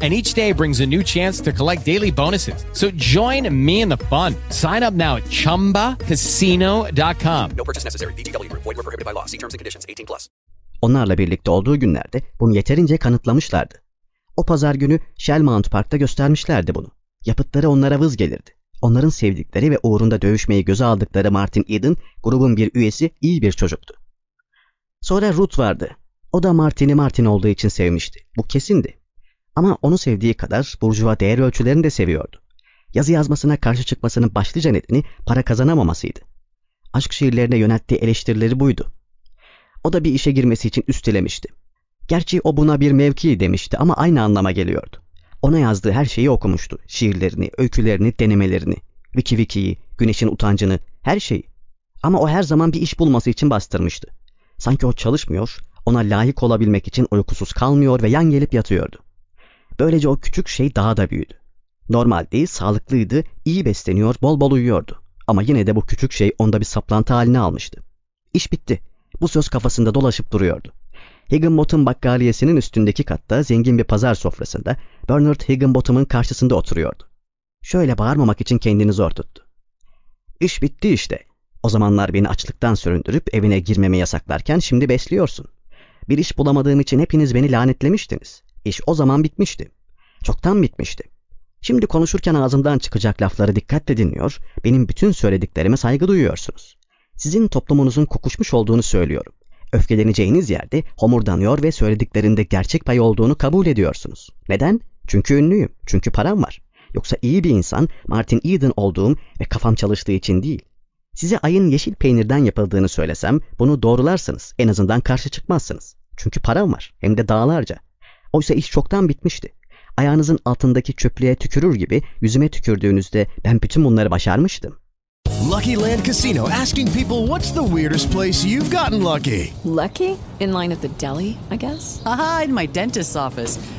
and each day brings a new chance to collect daily bonuses. So join me in the fun. Sign up now at ChumbaCasino.com. No purchase necessary. VGW Group. Void were prohibited by law. See terms and conditions. 18 plus. Onlarla birlikte olduğu günlerde bunu yeterince kanıtlamışlardı. O pazar günü Shellmount Park'ta göstermişlerdi bunu. Yapıtları onlara vız gelirdi. Onların sevdikleri ve uğrunda dövüşmeyi göze aldıkları Martin Eden grubun bir üyesi iyi bir çocuktu. Sonra Ruth vardı. O da Martin'i Martin olduğu için sevmişti. Bu kesindi. Ama onu sevdiği kadar burjuva değer ölçülerini de seviyordu. Yazı yazmasına karşı çıkmasının başlıca nedeni para kazanamamasıydı. Aşk şiirlerine yönelttiği eleştirileri buydu. O da bir işe girmesi için üstelemişti. Gerçi o buna bir mevki demişti ama aynı anlama geliyordu. Ona yazdığı her şeyi okumuştu. Şiirlerini, öykülerini, denemelerini, Wiki Wiki'yi, Güneşin Utancını, her şeyi. Ama o her zaman bir iş bulması için bastırmıştı. Sanki o çalışmıyor, ona layık olabilmek için uykusuz kalmıyor ve yan gelip yatıyordu. Böylece o küçük şey daha da büyüdü. Normalde sağlıklıydı, iyi besleniyor, bol bol uyuyordu. Ama yine de bu küçük şey onda bir saplantı haline almıştı. İş bitti. Bu söz kafasında dolaşıp duruyordu. Higginbottom bakkaliyesinin üstündeki katta zengin bir pazar sofrasında Bernard Higginbottom'un karşısında oturuyordu. Şöyle bağırmamak için kendini zor tuttu. İş bitti işte. O zamanlar beni açlıktan süründürüp evine girmemi yasaklarken şimdi besliyorsun. Bir iş bulamadığım için hepiniz beni lanetlemiştiniz. İş o zaman bitmişti. Çoktan bitmişti. Şimdi konuşurken ağzımdan çıkacak lafları dikkatle dinliyor, benim bütün söylediklerime saygı duyuyorsunuz. Sizin toplumunuzun kokuşmuş olduğunu söylüyorum. Öfkeleneceğiniz yerde homurdanıyor ve söylediklerinde gerçek pay olduğunu kabul ediyorsunuz. Neden? Çünkü ünlüyüm, çünkü param var. Yoksa iyi bir insan Martin Eden olduğum ve kafam çalıştığı için değil. Size ayın yeşil peynirden yapıldığını söylesem bunu doğrularsınız. En azından karşı çıkmazsınız. Çünkü param var. Hem de dağlarca. Oysa iş çoktan bitmişti. Ayağınızın altındaki çöplüğe tükürür gibi yüzüme tükürdüğünüzde ben bütün bunları başarmıştım. Lucky Land Casino asking people what's the weirdest place you've gotten lucky? Lucky? In line at the deli, I guess? Aha, in my dentist's office.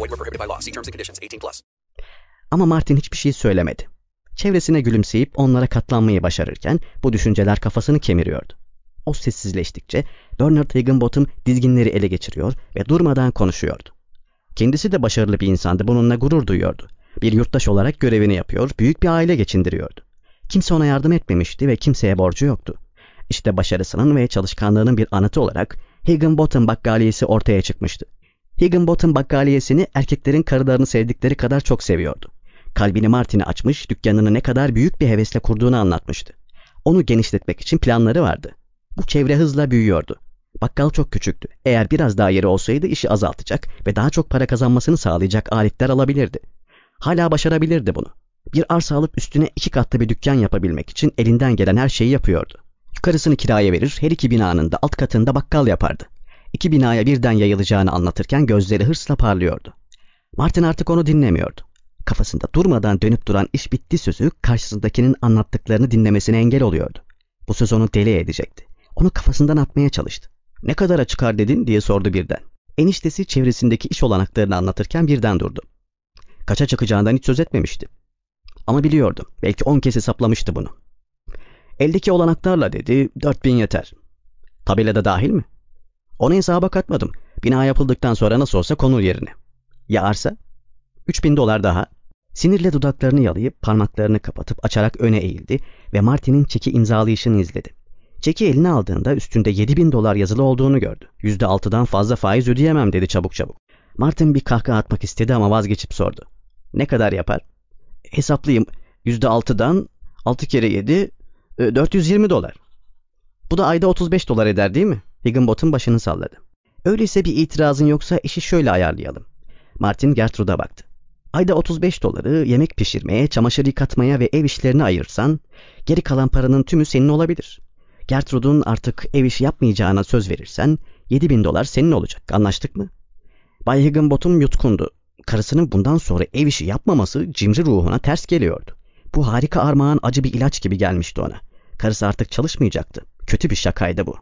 Void were prohibited by law. See terms and conditions. 18 plus. Ama Martin hiçbir şey söylemedi. Çevresine gülümseyip onlara katlanmayı başarırken bu düşünceler kafasını kemiriyordu. O sessizleştikçe Bernard Higginbottom dizginleri ele geçiriyor ve durmadan konuşuyordu. Kendisi de başarılı bir insandı bununla gurur duyuyordu. Bir yurttaş olarak görevini yapıyor, büyük bir aile geçindiriyordu. Kimse ona yardım etmemişti ve kimseye borcu yoktu. İşte başarısının ve çalışkanlığının bir anıtı olarak Higginbottom bakkaliyesi ortaya çıkmıştı. Higginbottom bakkaliyesini erkeklerin karılarını sevdikleri kadar çok seviyordu. Kalbini Martin'e açmış, dükkanını ne kadar büyük bir hevesle kurduğunu anlatmıştı. Onu genişletmek için planları vardı. Bu çevre hızla büyüyordu. Bakkal çok küçüktü. Eğer biraz daha yeri olsaydı işi azaltacak ve daha çok para kazanmasını sağlayacak aletler alabilirdi. Hala başarabilirdi bunu. Bir arsa alıp üstüne iki katlı bir dükkan yapabilmek için elinden gelen her şeyi yapıyordu. Yukarısını kiraya verir, her iki binanın da alt katında bakkal yapardı. İki binaya birden yayılacağını anlatırken gözleri hırsla parlıyordu. Martin artık onu dinlemiyordu. Kafasında durmadan dönüp duran iş bitti sözü karşısındakinin anlattıklarını dinlemesine engel oluyordu. Bu söz onu deli edecekti. Onu kafasından atmaya çalıştı. Ne kadara çıkar dedin diye sordu birden. Eniştesi çevresindeki iş olanaklarını anlatırken birden durdu. Kaça çıkacağından hiç söz etmemişti. Ama biliyordu. Belki on kez hesaplamıştı bunu. Eldeki olanaklarla dedi, dört bin yeter. Tabelada dahil mi? Onu hesaba katmadım. Bina yapıldıktan sonra nasıl olsa konur yerine. Ya arsa? Üç bin dolar daha. Sinirle dudaklarını yalayıp parmaklarını kapatıp açarak öne eğildi ve Martin'in çeki imzalayışını izledi. Çeki eline aldığında üstünde 7000 dolar yazılı olduğunu gördü. %6'dan fazla faiz ödeyemem dedi çabuk çabuk. Martin bir kahkaha atmak istedi ama vazgeçip sordu. Ne kadar yapar? Hesaplayayım. %6'dan 6 kere 7 e, 420 dolar. Bu da ayda 35 dolar eder değil mi? Higginbottom başını salladı. Öyleyse bir itirazın yoksa işi şöyle ayarlayalım. Martin Gertrude'a baktı. Ayda 35 doları yemek pişirmeye, çamaşır yıkatmaya ve ev işlerine ayırsan, geri kalan paranın tümü senin olabilir. Gertrude'un artık ev işi yapmayacağına söz verirsen, 7000 dolar senin olacak. Anlaştık mı? Bay Higginbottom yutkundu. Karısının bundan sonra ev işi yapmaması cimri ruhuna ters geliyordu. Bu harika armağan acı bir ilaç gibi gelmişti ona. Karısı artık çalışmayacaktı. Kötü bir şakaydı bu.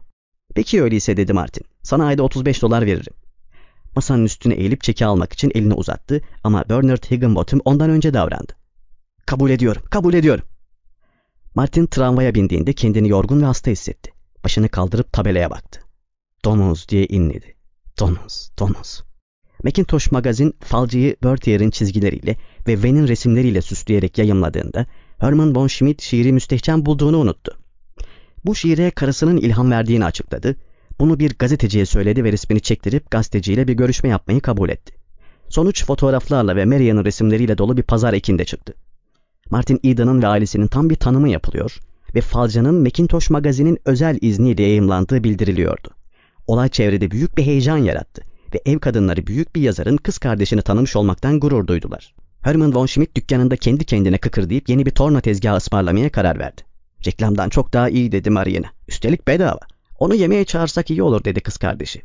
Peki öyleyse dedi Martin. Sana ayda 35 dolar veririm. Masanın üstüne eğilip çeki almak için elini uzattı ama Bernard Higginbottom ondan önce davrandı. Kabul ediyorum, kabul ediyorum. Martin tramvaya bindiğinde kendini yorgun ve hasta hissetti. Başını kaldırıp tabelaya baktı. Domuz diye inledi. Domuz, domuz. Macintosh magazin falcıyı Berthier'in çizgileriyle ve Ven'in resimleriyle süsleyerek yayımladığında Herman von Schmidt şiiri müstehcen bulduğunu unuttu. Bu şiire karısının ilham verdiğini açıkladı. Bunu bir gazeteciye söyledi ve resmini çektirip gazeteciyle bir görüşme yapmayı kabul etti. Sonuç fotoğraflarla ve Marian'ın resimleriyle dolu bir pazar ekinde çıktı. Martin Eden'ın ve ailesinin tam bir tanımı yapılıyor ve falcanın Macintosh magazinin özel izniyle yayımlandığı bildiriliyordu. Olay çevrede büyük bir heyecan yarattı ve ev kadınları büyük bir yazarın kız kardeşini tanımış olmaktan gurur duydular. Herman von Schmidt dükkanında kendi kendine kıkırdayıp yeni bir torna tezgahı ısmarlamaya karar verdi. Reklamdan çok daha iyi dedi Marian'a. Üstelik bedava. Onu yemeğe çağırsak iyi olur dedi kız kardeşi.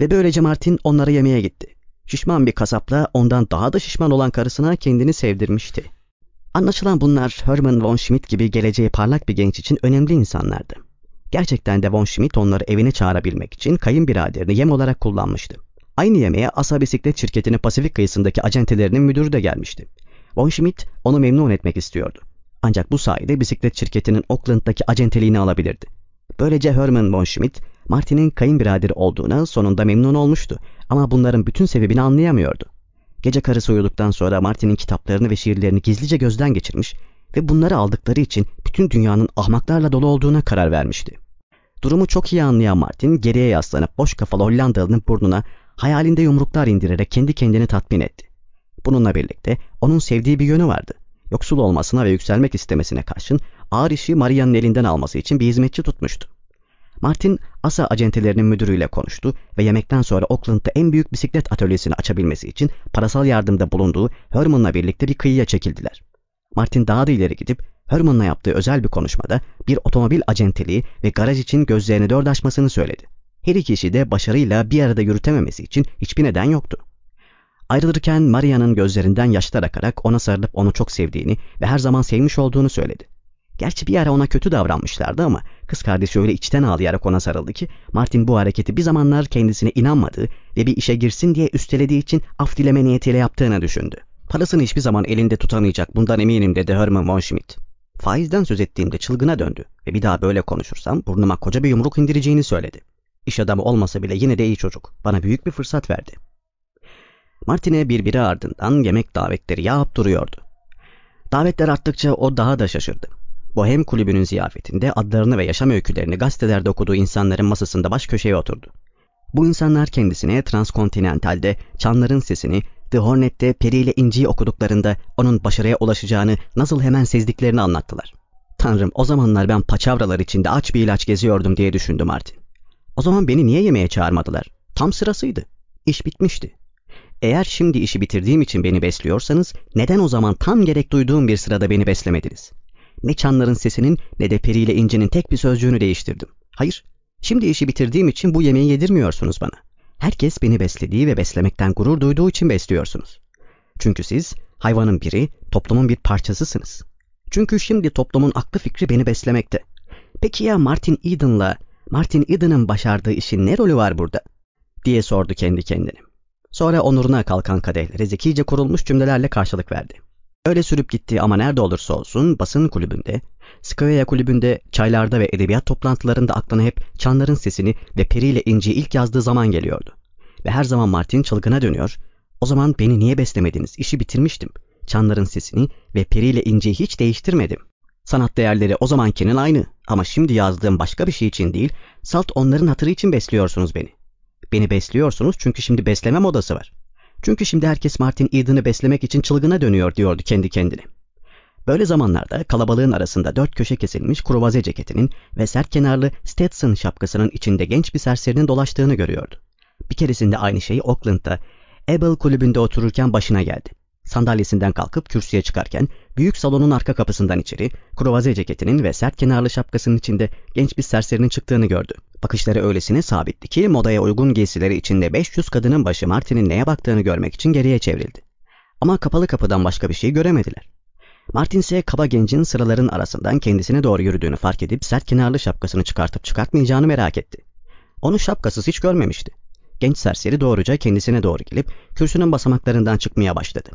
Ve böylece Martin onlara yemeğe gitti. Şişman bir kasapla ondan daha da şişman olan karısına kendini sevdirmişti. Anlaşılan bunlar Herman von Schmidt gibi geleceği parlak bir genç için önemli insanlardı. Gerçekten de von Schmidt onları evine çağırabilmek için kayınbiraderini yem olarak kullanmıştı. Aynı yemeğe Asa Bisiklet Şirketi'nin Pasifik kıyısındaki acentelerinin müdürü de gelmişti. Von Schmidt onu memnun etmek istiyordu. Ancak bu sayede bisiklet şirketinin Oakland'daki acenteliğini alabilirdi. Böylece Herman von Schmidt, Martin'in kayınbiraderi olduğuna sonunda memnun olmuştu ama bunların bütün sebebini anlayamıyordu. Gece karısı uyuduktan sonra Martin'in kitaplarını ve şiirlerini gizlice gözden geçirmiş ve bunları aldıkları için bütün dünyanın ahmaklarla dolu olduğuna karar vermişti. Durumu çok iyi anlayan Martin geriye yaslanıp boş kafalı Hollandalı'nın burnuna hayalinde yumruklar indirerek kendi kendini tatmin etti. Bununla birlikte onun sevdiği bir yönü vardı. Yoksul olmasına ve yükselmek istemesine karşın ağır işi Maria'nın elinden alması için bir hizmetçi tutmuştu. Martin, ASA acentelerinin müdürüyle konuştu ve yemekten sonra Oakland'da en büyük bisiklet atölyesini açabilmesi için parasal yardımda bulunduğu Herman'la birlikte bir kıyıya çekildiler. Martin daha da ileri gidip Herman'la yaptığı özel bir konuşmada bir otomobil acenteliği ve garaj için gözlerini dört açmasını söyledi. Her iki kişi de başarıyla bir arada yürütememesi için hiçbir neden yoktu. Ayrılırken Maria'nın gözlerinden yaşlar akarak ona sarılıp onu çok sevdiğini ve her zaman sevmiş olduğunu söyledi. Gerçi bir ara ona kötü davranmışlardı ama kız kardeşi öyle içten ağlayarak ona sarıldı ki Martin bu hareketi bir zamanlar kendisine inanmadığı ve bir işe girsin diye üstelediği için af dileme niyetiyle yaptığını düşündü. Parasını hiçbir zaman elinde tutamayacak bundan eminim dedi Herman von Schmidt. Faizden söz ettiğimde çılgına döndü ve bir daha böyle konuşursam burnuma koca bir yumruk indireceğini söyledi. İş adamı olmasa bile yine de iyi çocuk. Bana büyük bir fırsat verdi. Martin'e birbiri ardından yemek davetleri yağıp duruyordu. Davetler arttıkça o daha da şaşırdı. Bohem kulübünün ziyafetinde adlarını ve yaşam öykülerini gazetelerde okuduğu insanların masasında baş köşeye oturdu. Bu insanlar kendisine Transkontinental'de Çanların Sesini, The Hornet'te Peri ile İnci'yi okuduklarında onun başarıya ulaşacağını nasıl hemen sezdiklerini anlattılar. Tanrım o zamanlar ben paçavralar içinde aç bir ilaç geziyordum diye düşündü Martin. O zaman beni niye yemeğe çağırmadılar? Tam sırasıydı. İş bitmişti. Eğer şimdi işi bitirdiğim için beni besliyorsanız neden o zaman tam gerek duyduğum bir sırada beni beslemediniz? Ne çanların sesinin ne de Peri ile İnci'nin tek bir sözcüğünü değiştirdim. Hayır, şimdi işi bitirdiğim için bu yemeği yedirmiyorsunuz bana. Herkes beni beslediği ve beslemekten gurur duyduğu için besliyorsunuz. Çünkü siz hayvanın biri, toplumun bir parçasısınız. Çünkü şimdi toplumun aklı fikri beni beslemekte. Peki ya Martin Eden'la Martin Eden'ın başardığı işin ne rolü var burada? diye sordu kendi kendine. Sonra onuruna kalkan kadehlere zekice kurulmuş cümlelerle karşılık verdi. Öyle sürüp gitti ama nerede olursa olsun basın kulübünde, Square kulübünde, çaylarda ve edebiyat toplantılarında aklına hep çanların sesini ve Peri ile ilk yazdığı zaman geliyordu. Ve her zaman Martin çılgına dönüyor, o zaman beni niye beslemediniz, işi bitirmiştim. çanların sesini ve Peri ile hiç değiştirmedim. Sanat değerleri o zamankinin aynı ama şimdi yazdığım başka bir şey için değil, salt onların hatırı için besliyorsunuz beni. Beni besliyorsunuz çünkü şimdi besleme modası var. Çünkü şimdi herkes Martin Eden'ı beslemek için çılgına dönüyor diyordu kendi kendine. Böyle zamanlarda kalabalığın arasında dört köşe kesilmiş kruvaze ceketinin ve sert kenarlı Stetson şapkasının içinde genç bir serserinin dolaştığını görüyordu. Bir keresinde aynı şey Oakland'da Abel kulübünde otururken başına geldi. Sandalyesinden kalkıp kürsüye çıkarken büyük salonun arka kapısından içeri kruvaze ceketinin ve sert kenarlı şapkasının içinde genç bir serserinin çıktığını gördü. Bakışları öylesine sabitti ki modaya uygun giysileri içinde 500 kadının başı Martin'in neye baktığını görmek için geriye çevrildi. Ama kapalı kapıdan başka bir şey göremediler. Martin ise kaba gencin sıraların arasından kendisine doğru yürüdüğünü fark edip sert kenarlı şapkasını çıkartıp çıkartmayacağını merak etti. Onu şapkasız hiç görmemişti. Genç serseri doğruca kendisine doğru gelip kürsünün basamaklarından çıkmaya başladı.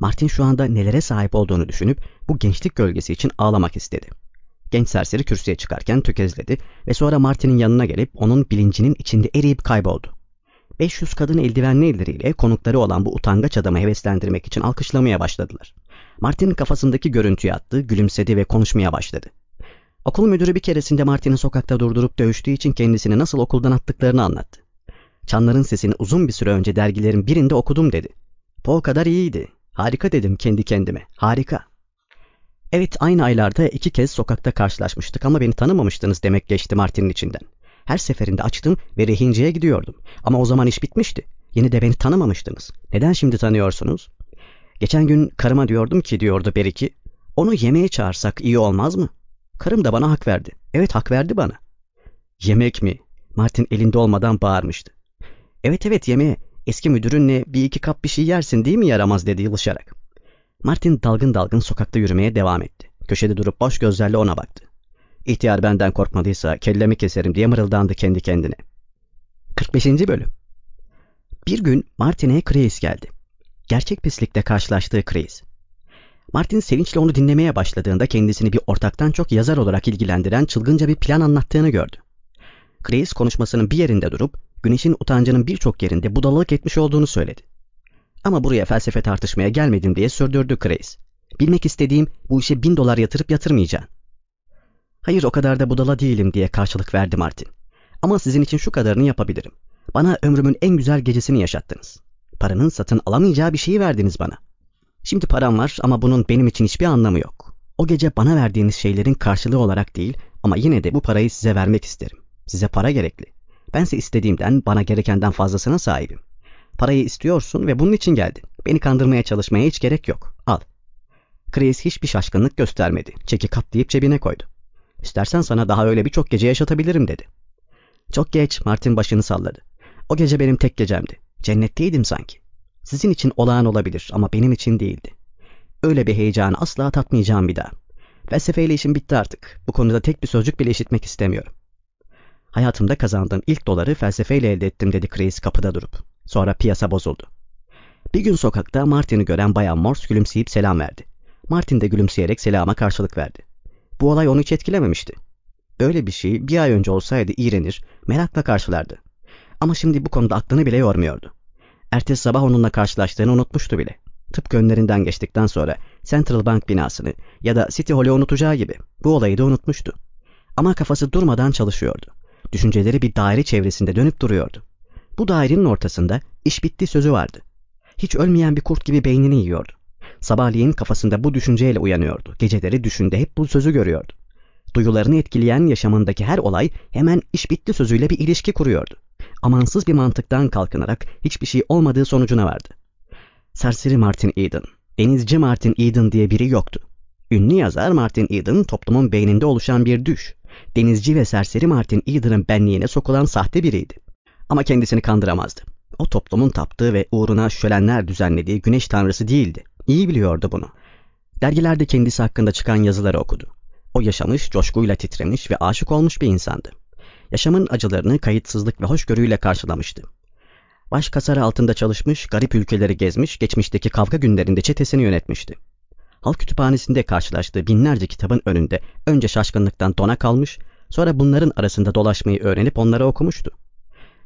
Martin şu anda nelere sahip olduğunu düşünüp bu gençlik gölgesi için ağlamak istedi. Genç serseri kürsüye çıkarken tökezledi ve sonra Martin'in yanına gelip onun bilincinin içinde eriyip kayboldu. 500 kadın eldivenli elleriyle konukları olan bu utangaç adamı heveslendirmek için alkışlamaya başladılar. Martin kafasındaki görüntüyü attı, gülümsedi ve konuşmaya başladı. Okul müdürü bir keresinde Martin'i sokakta durdurup dövüştüğü için kendisini nasıl okuldan attıklarını anlattı. Çanların sesini uzun bir süre önce dergilerin birinde okudum dedi. Bu o kadar iyiydi. Harika dedim kendi kendime. Harika. Evet aynı aylarda iki kez sokakta karşılaşmıştık ama beni tanımamıştınız demek geçti Martin'in içinden. Her seferinde açtım ve rehinceye gidiyordum. Ama o zaman iş bitmişti. Yine de beni tanımamıştınız. Neden şimdi tanıyorsunuz? Geçen gün karıma diyordum ki diyordu Beriki. Onu yemeğe çağırsak iyi olmaz mı? Karım da bana hak verdi. Evet hak verdi bana. Yemek mi? Martin elinde olmadan bağırmıştı. Evet evet yemeğe. Eski müdürünle bir iki kap bir şey yersin değil mi yaramaz dedi yılışarak. Martin dalgın dalgın sokakta yürümeye devam etti. Köşede durup boş gözlerle ona baktı. İhtiyar benden korkmadıysa kellemi keserim diye mırıldandı kendi kendine. 45. Bölüm Bir gün Martin'e Chris geldi. Gerçek pislikte karşılaştığı Chris. Martin sevinçle onu dinlemeye başladığında kendisini bir ortaktan çok yazar olarak ilgilendiren çılgınca bir plan anlattığını gördü. Chris konuşmasının bir yerinde durup güneşin utancının birçok yerinde budalalık etmiş olduğunu söyledi. Ama buraya felsefe tartışmaya gelmedim diye sürdürdü Chris. Bilmek istediğim bu işe bin dolar yatırıp yatırmayacaksın. Hayır o kadar da budala değilim diye karşılık verdi Martin. Ama sizin için şu kadarını yapabilirim. Bana ömrümün en güzel gecesini yaşattınız. Paranın satın alamayacağı bir şeyi verdiniz bana. Şimdi param var ama bunun benim için hiçbir anlamı yok. O gece bana verdiğiniz şeylerin karşılığı olarak değil ama yine de bu parayı size vermek isterim. Size para gerekli. Bense istediğimden bana gerekenden fazlasına sahibim. Parayı istiyorsun ve bunun için geldin. Beni kandırmaya çalışmaya hiç gerek yok. Al. Chris hiçbir şaşkınlık göstermedi. Çeki katlayıp cebine koydu. İstersen sana daha öyle birçok gece yaşatabilirim dedi. Çok geç Martin başını salladı. O gece benim tek gecemdi. Cennetteydim sanki. Sizin için olağan olabilir ama benim için değildi. Öyle bir heyecanı asla tatmayacağım bir daha. Felsefeyle işim bitti artık. Bu konuda tek bir sözcük bile işitmek istemiyorum. Hayatımda kazandığım ilk doları felsefeyle elde ettim dedi Chris kapıda durup. Sonra piyasa bozuldu. Bir gün sokakta Martin'i gören Bayan Morse gülümseyip selam verdi. Martin de gülümseyerek selama karşılık verdi. Bu olay onu hiç etkilememişti. Böyle bir şey bir ay önce olsaydı iğrenir, merakla karşılardı. Ama şimdi bu konuda aklını bile yormuyordu. Ertesi sabah onunla karşılaştığını unutmuştu bile. Tıpkı önlerinden geçtikten sonra Central Bank binasını ya da City Hall'u unutacağı gibi bu olayı da unutmuştu. Ama kafası durmadan çalışıyordu. Düşünceleri bir daire çevresinde dönüp duruyordu. Bu dairenin ortasında iş bitti sözü vardı. Hiç ölmeyen bir kurt gibi beynini yiyordu. Sabahleyin kafasında bu düşünceyle uyanıyordu. Geceleri düşünde hep bu sözü görüyordu. Duyularını etkileyen yaşamındaki her olay hemen iş bitti sözüyle bir ilişki kuruyordu. Amansız bir mantıktan kalkınarak hiçbir şey olmadığı sonucuna vardı. Serseri Martin Eden, denizci Martin Eden diye biri yoktu. Ünlü yazar Martin Eden toplumun beyninde oluşan bir düş. Denizci ve serseri Martin Eden'ın benliğine sokulan sahte biriydi. Ama kendisini kandıramazdı. O toplumun taptığı ve uğruna şölenler düzenlediği güneş tanrısı değildi. İyi biliyordu bunu. Dergilerde kendisi hakkında çıkan yazıları okudu. O yaşamış, coşkuyla titremiş ve aşık olmuş bir insandı. Yaşamın acılarını kayıtsızlık ve hoşgörüyle karşılamıştı. Baş kasarı altında çalışmış, garip ülkeleri gezmiş, geçmişteki kavga günlerinde çetesini yönetmişti. Halk kütüphanesinde karşılaştığı binlerce kitabın önünde önce şaşkınlıktan dona kalmış, sonra bunların arasında dolaşmayı öğrenip onları okumuştu.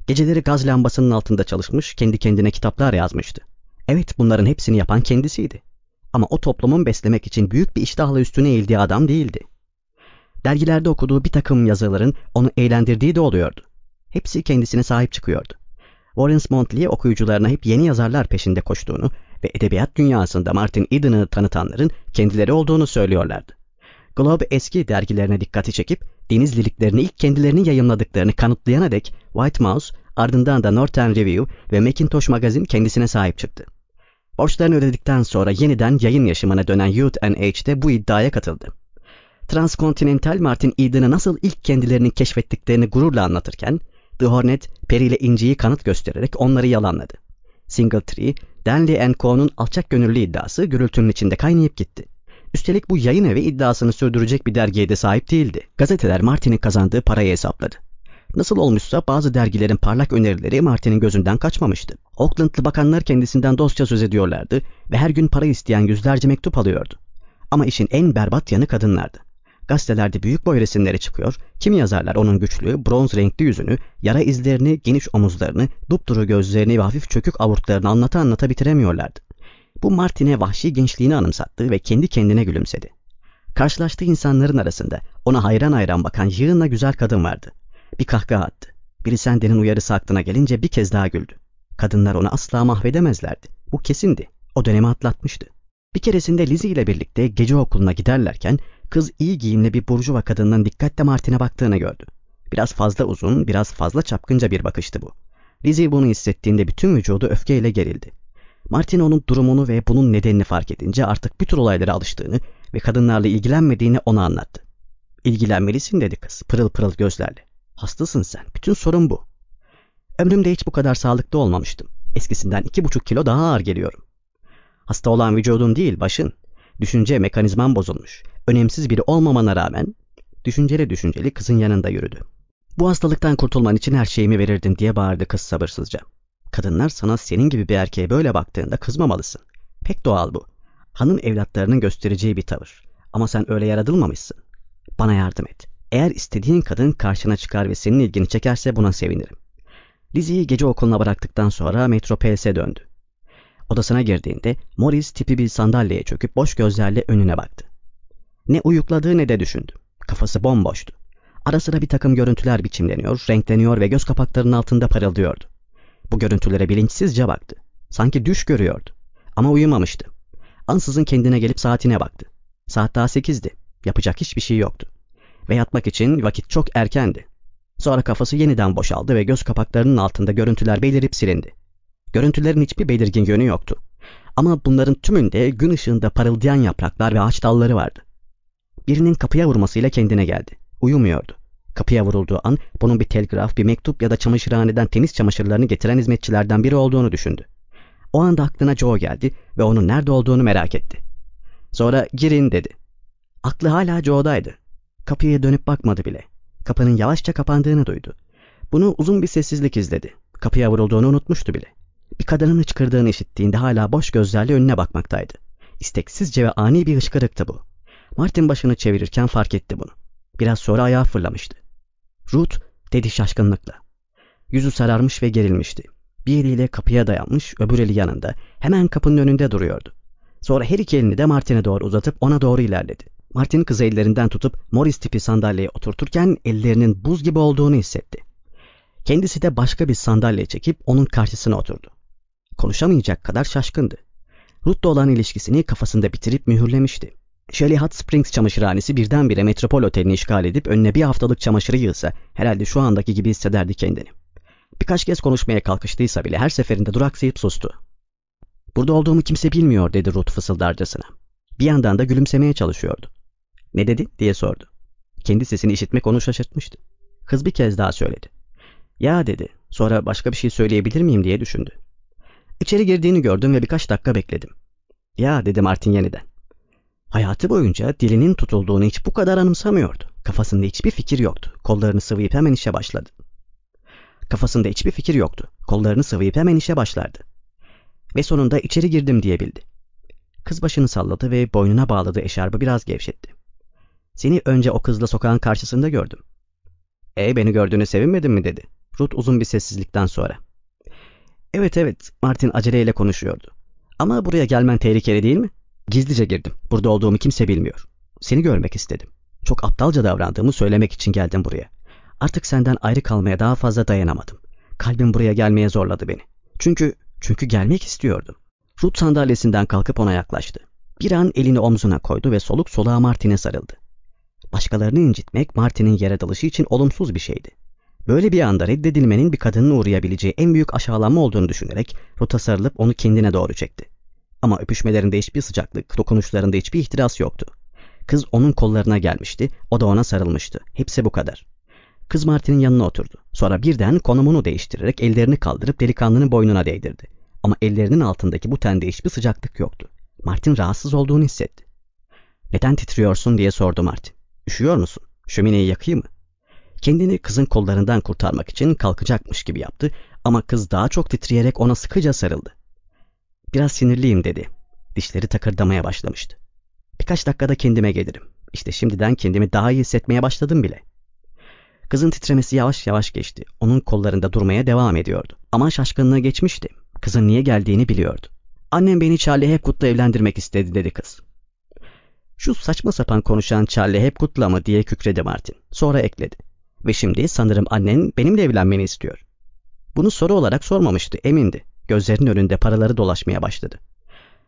Geceleri gaz lambasının altında çalışmış, kendi kendine kitaplar yazmıştı. Evet bunların hepsini yapan kendisiydi. Ama o toplumun beslemek için büyük bir iştahla üstüne eğildiği adam değildi. Dergilerde okuduğu bir takım yazıların onu eğlendirdiği de oluyordu. Hepsi kendisine sahip çıkıyordu. Warren Montley okuyucularına hep yeni yazarlar peşinde koştuğunu ve edebiyat dünyasında Martin Eden'ı tanıtanların kendileri olduğunu söylüyorlardı. Globe eski dergilerine dikkati çekip deniz liriklerini ilk kendilerinin yayımladıklarını kanıtlayana dek White Mouse, ardından da Northern Review ve Macintosh Magazine kendisine sahip çıktı. Borçlarını ödedikten sonra yeniden yayın yaşamına dönen Youth Age'de bu iddiaya katıldı. Transcontinental Martin Eden'ı nasıl ilk kendilerini keşfettiklerini gururla anlatırken, The Hornet, Perry ile İnci'yi kanıt göstererek onları yalanladı. Singletree, Danley Co.'nun alçak gönüllü iddiası gürültünün içinde kaynayıp gitti. Üstelik bu yayın evi iddiasını sürdürecek bir dergiye de sahip değildi. Gazeteler Martin'in kazandığı parayı hesapladı. Nasıl olmuşsa bazı dergilerin parlak önerileri Martin'in gözünden kaçmamıştı. Oaklandlı bakanlar kendisinden dostça söz ediyorlardı ve her gün para isteyen yüzlerce mektup alıyordu. Ama işin en berbat yanı kadınlardı. Gazetelerde büyük boy resimleri çıkıyor, kimi yazarlar onun güçlü, bronz renkli yüzünü, yara izlerini, geniş omuzlarını, dupduru gözlerini ve hafif çökük avurtlarını anlata anlata bitiremiyorlardı. Bu Martin'e vahşi gençliğini anımsattı ve kendi kendine gülümsedi. Karşılaştığı insanların arasında ona hayran hayran bakan yığınla güzel kadın vardı. Bir kahkaha attı. Biri sendenin uyarısı aklına gelince bir kez daha güldü. Kadınlar onu asla mahvedemezlerdi. Bu kesindi. O dönemi atlatmıştı. Bir keresinde Lizzie ile birlikte gece okuluna giderlerken kız iyi giyimli bir burjuva kadının dikkatle Martin'e baktığını gördü. Biraz fazla uzun, biraz fazla çapkınca bir bakıştı bu. Lizzie bunu hissettiğinde bütün vücudu öfkeyle gerildi. Martin onun durumunu ve bunun nedenini fark edince artık bütün olaylara alıştığını ve kadınlarla ilgilenmediğini ona anlattı. İlgilenmelisin dedi kız pırıl pırıl gözlerle. Hastasın sen. Bütün sorun bu. Ömrümde hiç bu kadar sağlıklı olmamıştım. Eskisinden iki buçuk kilo daha ağır geliyorum. Hasta olan vücudun değil başın. Düşünce mekanizman bozulmuş. Önemsiz biri olmamana rağmen düşünceli düşünceli kızın yanında yürüdü. Bu hastalıktan kurtulman için her şeyimi verirdim diye bağırdı kız sabırsızca. Kadınlar sana senin gibi bir erkeğe böyle baktığında kızmamalısın. Pek doğal bu. Hanım evlatlarının göstereceği bir tavır. Ama sen öyle yaratılmamışsın. Bana yardım et. Eğer istediğin kadın karşına çıkar ve senin ilgini çekerse buna sevinirim. Lizzie'yi gece okuluna bıraktıktan sonra Metro PS'e döndü. Odasına girdiğinde Morris tipi bir sandalyeye çöküp boş gözlerle önüne baktı. Ne uyukladığı ne de düşündü. Kafası bomboştu. Ara sıra bir takım görüntüler biçimleniyor, renkleniyor ve göz kapaklarının altında parıldıyordu. Bu görüntülere bilinçsizce baktı. Sanki düş görüyordu. Ama uyumamıştı. Ansızın kendine gelip saatine baktı. Saat daha sekizdi. Yapacak hiçbir şey yoktu. Ve yatmak için vakit çok erkendi. Sonra kafası yeniden boşaldı ve göz kapaklarının altında görüntüler belirip silindi. Görüntülerin hiçbir belirgin yönü yoktu. Ama bunların tümünde gün ışığında parıldayan yapraklar ve ağaç dalları vardı. Birinin kapıya vurmasıyla kendine geldi. Uyumuyordu. Kapıya vurulduğu an bunun bir telgraf, bir mektup ya da çamaşırhaneden temiz çamaşırlarını getiren hizmetçilerden biri olduğunu düşündü. O anda aklına Joe geldi ve onun nerede olduğunu merak etti. Sonra girin dedi. Aklı hala Joe'daydı. Kapıya dönüp bakmadı bile. Kapının yavaşça kapandığını duydu. Bunu uzun bir sessizlik izledi. Kapıya vurulduğunu unutmuştu bile. Bir kadının hıçkırdığını işittiğinde hala boş gözlerle önüne bakmaktaydı. İsteksizce ve ani bir hıçkırıktı bu. Martin başını çevirirken fark etti bunu. Biraz sonra ayağa fırlamıştı. Ruth dedi şaşkınlıkla. Yüzü sararmış ve gerilmişti. Bir eliyle kapıya dayanmış, öbür eli yanında. Hemen kapının önünde duruyordu. Sonra her iki elini de Martin'e doğru uzatıp ona doğru ilerledi. Martin kızı ellerinden tutup Morris tipi sandalyeye oturturken ellerinin buz gibi olduğunu hissetti. Kendisi de başka bir sandalye çekip onun karşısına oturdu. Konuşamayacak kadar şaşkındı. Ruth'la olan ilişkisini kafasında bitirip mühürlemişti. Shelley Hot Springs çamaşırhanesi birdenbire metropol otelini işgal edip önüne bir haftalık çamaşırı yığsa herhalde şu andaki gibi hissederdi kendini. Birkaç kez konuşmaya kalkıştıysa bile her seferinde duraksayıp sustu. Burada olduğumu kimse bilmiyor dedi Ruth fısıldarcasına. Bir yandan da gülümsemeye çalışıyordu. Ne dedi diye sordu. Kendi sesini işitmek onu şaşırtmıştı. Kız bir kez daha söyledi. Ya dedi. Sonra başka bir şey söyleyebilir miyim diye düşündü. İçeri girdiğini gördüm ve birkaç dakika bekledim. Ya dedi Martin yeniden. Hayatı boyunca dilinin tutulduğunu hiç bu kadar anımsamıyordu. Kafasında hiçbir fikir yoktu. Kollarını sıvayıp hemen işe başladı. Kafasında hiçbir fikir yoktu. Kollarını sıvayıp hemen işe başlardı. Ve sonunda içeri girdim diyebildi. Kız başını salladı ve boynuna bağladığı eşarbı biraz gevşetti. Seni önce o kızla sokağın karşısında gördüm. E beni gördüğüne sevinmedin mi dedi. Ruth uzun bir sessizlikten sonra. Evet evet Martin aceleyle konuşuyordu. Ama buraya gelmen tehlikeli değil mi? Gizlice girdim. Burada olduğumu kimse bilmiyor. Seni görmek istedim. Çok aptalca davrandığımı söylemek için geldim buraya. Artık senden ayrı kalmaya daha fazla dayanamadım. Kalbim buraya gelmeye zorladı beni. Çünkü, çünkü gelmek istiyordum. Ruth sandalyesinden kalkıp ona yaklaştı. Bir an elini omzuna koydu ve soluk soluğa Martin'e sarıldı. Başkalarını incitmek Martin'in yere dalışı için olumsuz bir şeydi. Böyle bir anda reddedilmenin bir kadının uğrayabileceği en büyük aşağılanma olduğunu düşünerek Ruth'a sarılıp onu kendine doğru çekti. Ama öpüşmelerinde hiçbir sıcaklık, dokunuşlarında hiçbir ihtiras yoktu. Kız onun kollarına gelmişti, o da ona sarılmıştı. Hepsi bu kadar. Kız Martin'in yanına oturdu. Sonra birden konumunu değiştirerek ellerini kaldırıp delikanlının boynuna değdirdi. Ama ellerinin altındaki bu tende hiçbir sıcaklık yoktu. Martin rahatsız olduğunu hissetti. Neden titriyorsun diye sordu Martin. Üşüyor musun? Şömineyi yakayım mı? Kendini kızın kollarından kurtarmak için kalkacakmış gibi yaptı ama kız daha çok titreyerek ona sıkıca sarıldı. Biraz sinirliyim dedi. Dişleri takırdamaya başlamıştı. Birkaç dakikada kendime gelirim. İşte şimdiden kendimi daha iyi hissetmeye başladım bile. Kızın titremesi yavaş yavaş geçti. Onun kollarında durmaya devam ediyordu. Ama şaşkınlığı geçmişti. Kızın niye geldiğini biliyordu. Annem beni Charlie Hepgood'la evlendirmek istedi dedi kız. Şu saçma sapan konuşan Charlie Hepgood'la mı diye kükredi Martin. Sonra ekledi. Ve şimdi sanırım annen benimle evlenmeni istiyor. Bunu soru olarak sormamıştı, emindi. Gözlerinin önünde paraları dolaşmaya başladı.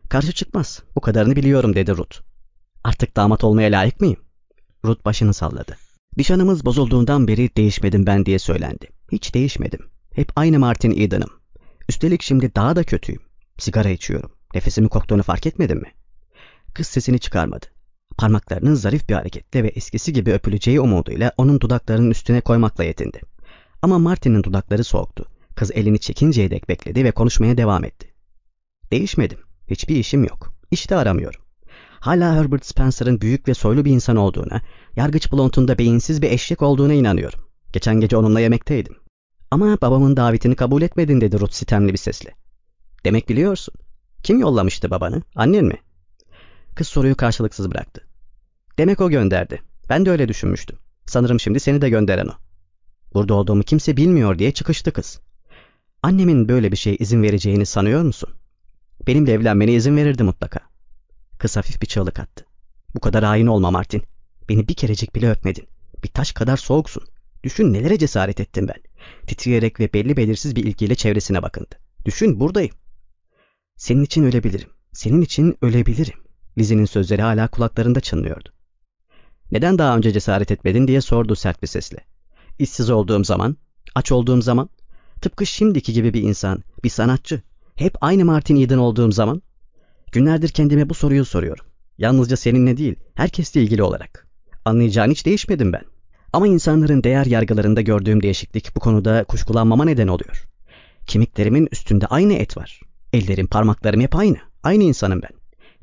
Karşı çıkmaz, bu kadarını biliyorum dedi Ruth. Artık damat olmaya layık mıyım? Ruth başını salladı. Nişanımız bozulduğundan beri değişmedim ben diye söylendi. Hiç değişmedim. Hep aynı Martin Eden'ım. Üstelik şimdi daha da kötüyüm. Sigara içiyorum. Nefesimin koktuğunu fark etmedin mi? Kız sesini çıkarmadı. Parmaklarının zarif bir hareketle ve eskisi gibi öpüleceği umuduyla onun dudaklarının üstüne koymakla yetindi. Ama Martin'in dudakları soğuktu. Kız elini çekinceye dek bekledi ve konuşmaya devam etti. Değişmedim. Hiçbir işim yok. İş de aramıyorum. Hala Herbert Spencer'ın büyük ve soylu bir insan olduğuna, yargıç Blount'un da beyinsiz bir eşek olduğuna inanıyorum. Geçen gece onunla yemekteydim. Ama babamın davetini kabul etmedin dedi Ruth sitemli bir sesle. Demek biliyorsun. Kim yollamıştı babanı? Annen mi? Kız soruyu karşılıksız bıraktı. Demek o gönderdi. Ben de öyle düşünmüştüm. Sanırım şimdi seni de gönderen o. Burada olduğumu kimse bilmiyor diye çıkıştı kız. Annemin böyle bir şey izin vereceğini sanıyor musun? Benimle evlenmene izin verirdi mutlaka. Kız hafif bir çığlık attı. Bu kadar hain olma Martin. Beni bir kerecik bile öpmedin. Bir taş kadar soğuksun. Düşün nelere cesaret ettim ben. Titreyerek ve belli belirsiz bir ilgiyle çevresine bakındı. Düşün buradayım. Senin için ölebilirim. Senin için ölebilirim. Lizzie'nin sözleri hala kulaklarında çınlıyordu. Neden daha önce cesaret etmedin diye sordu sert bir sesle. İşsiz olduğum zaman, aç olduğum zaman, tıpkı şimdiki gibi bir insan, bir sanatçı, hep aynı Martin Eden olduğum zaman, günlerdir kendime bu soruyu soruyorum. Yalnızca seninle değil, herkesle ilgili olarak. Anlayacağın hiç değişmedim ben. Ama insanların değer yargılarında gördüğüm değişiklik bu konuda kuşkulanmama neden oluyor. Kemiklerimin üstünde aynı et var. Ellerim, parmaklarım hep aynı. Aynı insanım ben.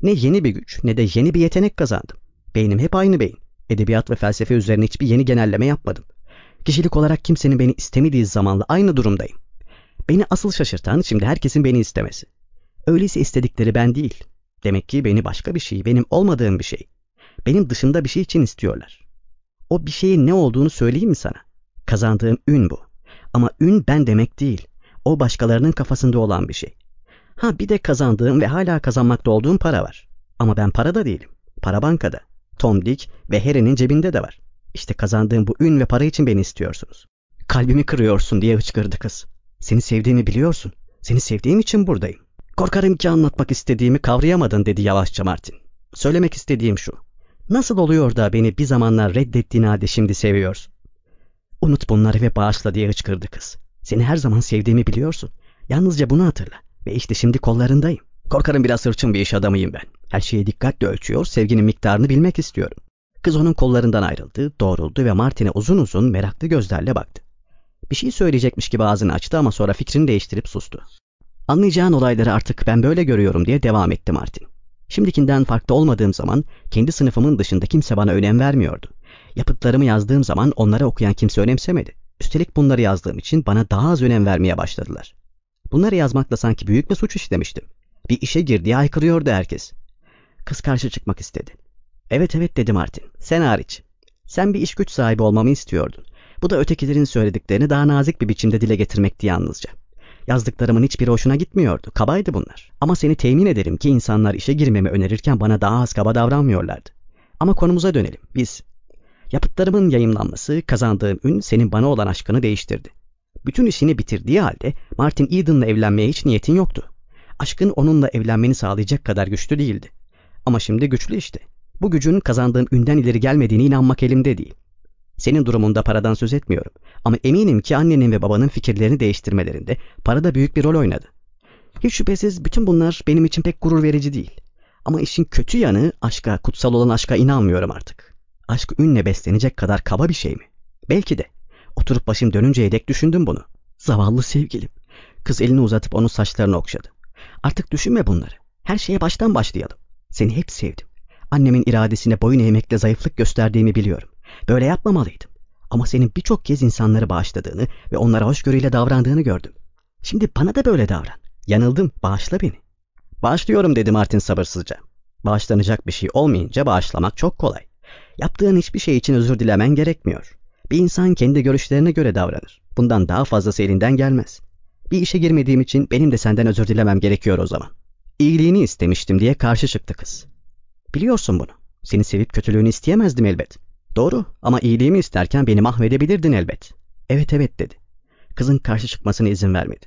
Ne yeni bir güç ne de yeni bir yetenek kazandım. Beynim hep aynı beyin. Edebiyat ve felsefe üzerine hiçbir yeni genelleme yapmadım. Kişilik olarak kimsenin beni istemediği zamanla aynı durumdayım. Beni asıl şaşırtan şimdi herkesin beni istemesi. Öyleyse istedikleri ben değil. Demek ki beni başka bir şey, benim olmadığım bir şey. Benim dışımda bir şey için istiyorlar. O bir şeyin ne olduğunu söyleyeyim mi sana? Kazandığım ün bu. Ama ün ben demek değil. O başkalarının kafasında olan bir şey. Ha bir de kazandığım ve hala kazanmakta olduğum para var. Ama ben para da değilim. Para bankada. Tom Dick ve Harry'nin cebinde de var. İşte kazandığım bu ün ve para için beni istiyorsunuz. Kalbimi kırıyorsun diye hıçkırdı kız. Seni sevdiğimi biliyorsun. Seni sevdiğim için buradayım. Korkarım ki anlatmak istediğimi kavrayamadın dedi yavaşça Martin. Söylemek istediğim şu. Nasıl oluyor da beni bir zamanlar reddettiğin halde şimdi seviyorsun? Unut bunları ve bağışla diye hıçkırdı kız. Seni her zaman sevdiğimi biliyorsun. Yalnızca bunu hatırla. Ve işte şimdi kollarındayım. Korkarım biraz hırçın bir iş adamıyım ben. Her şeyi dikkatle ölçüyor, sevginin miktarını bilmek istiyorum. Kız onun kollarından ayrıldı, doğruldu ve Martin'e uzun uzun meraklı gözlerle baktı. Bir şey söyleyecekmiş gibi ağzını açtı ama sonra fikrini değiştirip sustu. Anlayacağın olayları artık ben böyle görüyorum diye devam etti Martin. Şimdikinden farklı olmadığım zaman kendi sınıfımın dışında kimse bana önem vermiyordu. Yapıtlarımı yazdığım zaman onları okuyan kimse önemsemedi. Üstelik bunları yazdığım için bana daha az önem vermeye başladılar. Bunları yazmakla sanki büyük bir suç işlemiştim. Bir işe girdiği haykırıyordu herkes. Kız karşı çıkmak istedi. Evet evet dedi Martin. Sen hariç. Sen bir iş güç sahibi olmamı istiyordun. Bu da ötekilerin söylediklerini daha nazik bir biçimde dile getirmekti yalnızca. Yazdıklarımın hiçbiri hoşuna gitmiyordu. Kabaydı bunlar. Ama seni temin ederim ki insanlar işe girmemi önerirken bana daha az kaba davranmıyorlardı. Ama konumuza dönelim. Biz. Yapıtlarımın yayımlanması, kazandığım ün senin bana olan aşkını değiştirdi. Bütün işini bitirdiği halde Martin Eden'la evlenmeye hiç niyetin yoktu. Aşkın onunla evlenmeni sağlayacak kadar güçlü değildi. Ama şimdi güçlü işte. Bu gücün kazandığım ünden ileri gelmediğine inanmak elimde değil. Senin durumunda paradan söz etmiyorum. Ama eminim ki annenin ve babanın fikirlerini değiştirmelerinde para da büyük bir rol oynadı. Hiç şüphesiz bütün bunlar benim için pek gurur verici değil. Ama işin kötü yanı aşka, kutsal olan aşka inanmıyorum artık. Aşk ünle beslenecek kadar kaba bir şey mi? Belki de. Oturup başım dönünceye dek düşündüm bunu. Zavallı sevgilim. Kız elini uzatıp onun saçlarını okşadı. Artık düşünme bunları. Her şeye baştan başlayalım. Seni hep sevdim. Annemin iradesine boyun eğmekle zayıflık gösterdiğimi biliyorum. Böyle yapmamalıydım. Ama senin birçok kez insanları bağışladığını ve onlara hoşgörüyle davrandığını gördüm. Şimdi bana da böyle davran. Yanıldım, bağışla beni. Bağışlıyorum dedi Martin sabırsızca. Bağışlanacak bir şey olmayınca bağışlamak çok kolay. Yaptığın hiçbir şey için özür dilemen gerekmiyor. Bir insan kendi görüşlerine göre davranır. Bundan daha fazlası elinden gelmez. Bir işe girmediğim için benim de senden özür dilemem gerekiyor o zaman. İyiliğini istemiştim diye karşı çıktı kız. Biliyorsun bunu. Seni sevip kötülüğünü isteyemezdim elbet. Doğru ama iyiliğimi isterken beni mahvedebilirdin elbet. Evet evet dedi. Kızın karşı çıkmasına izin vermedi.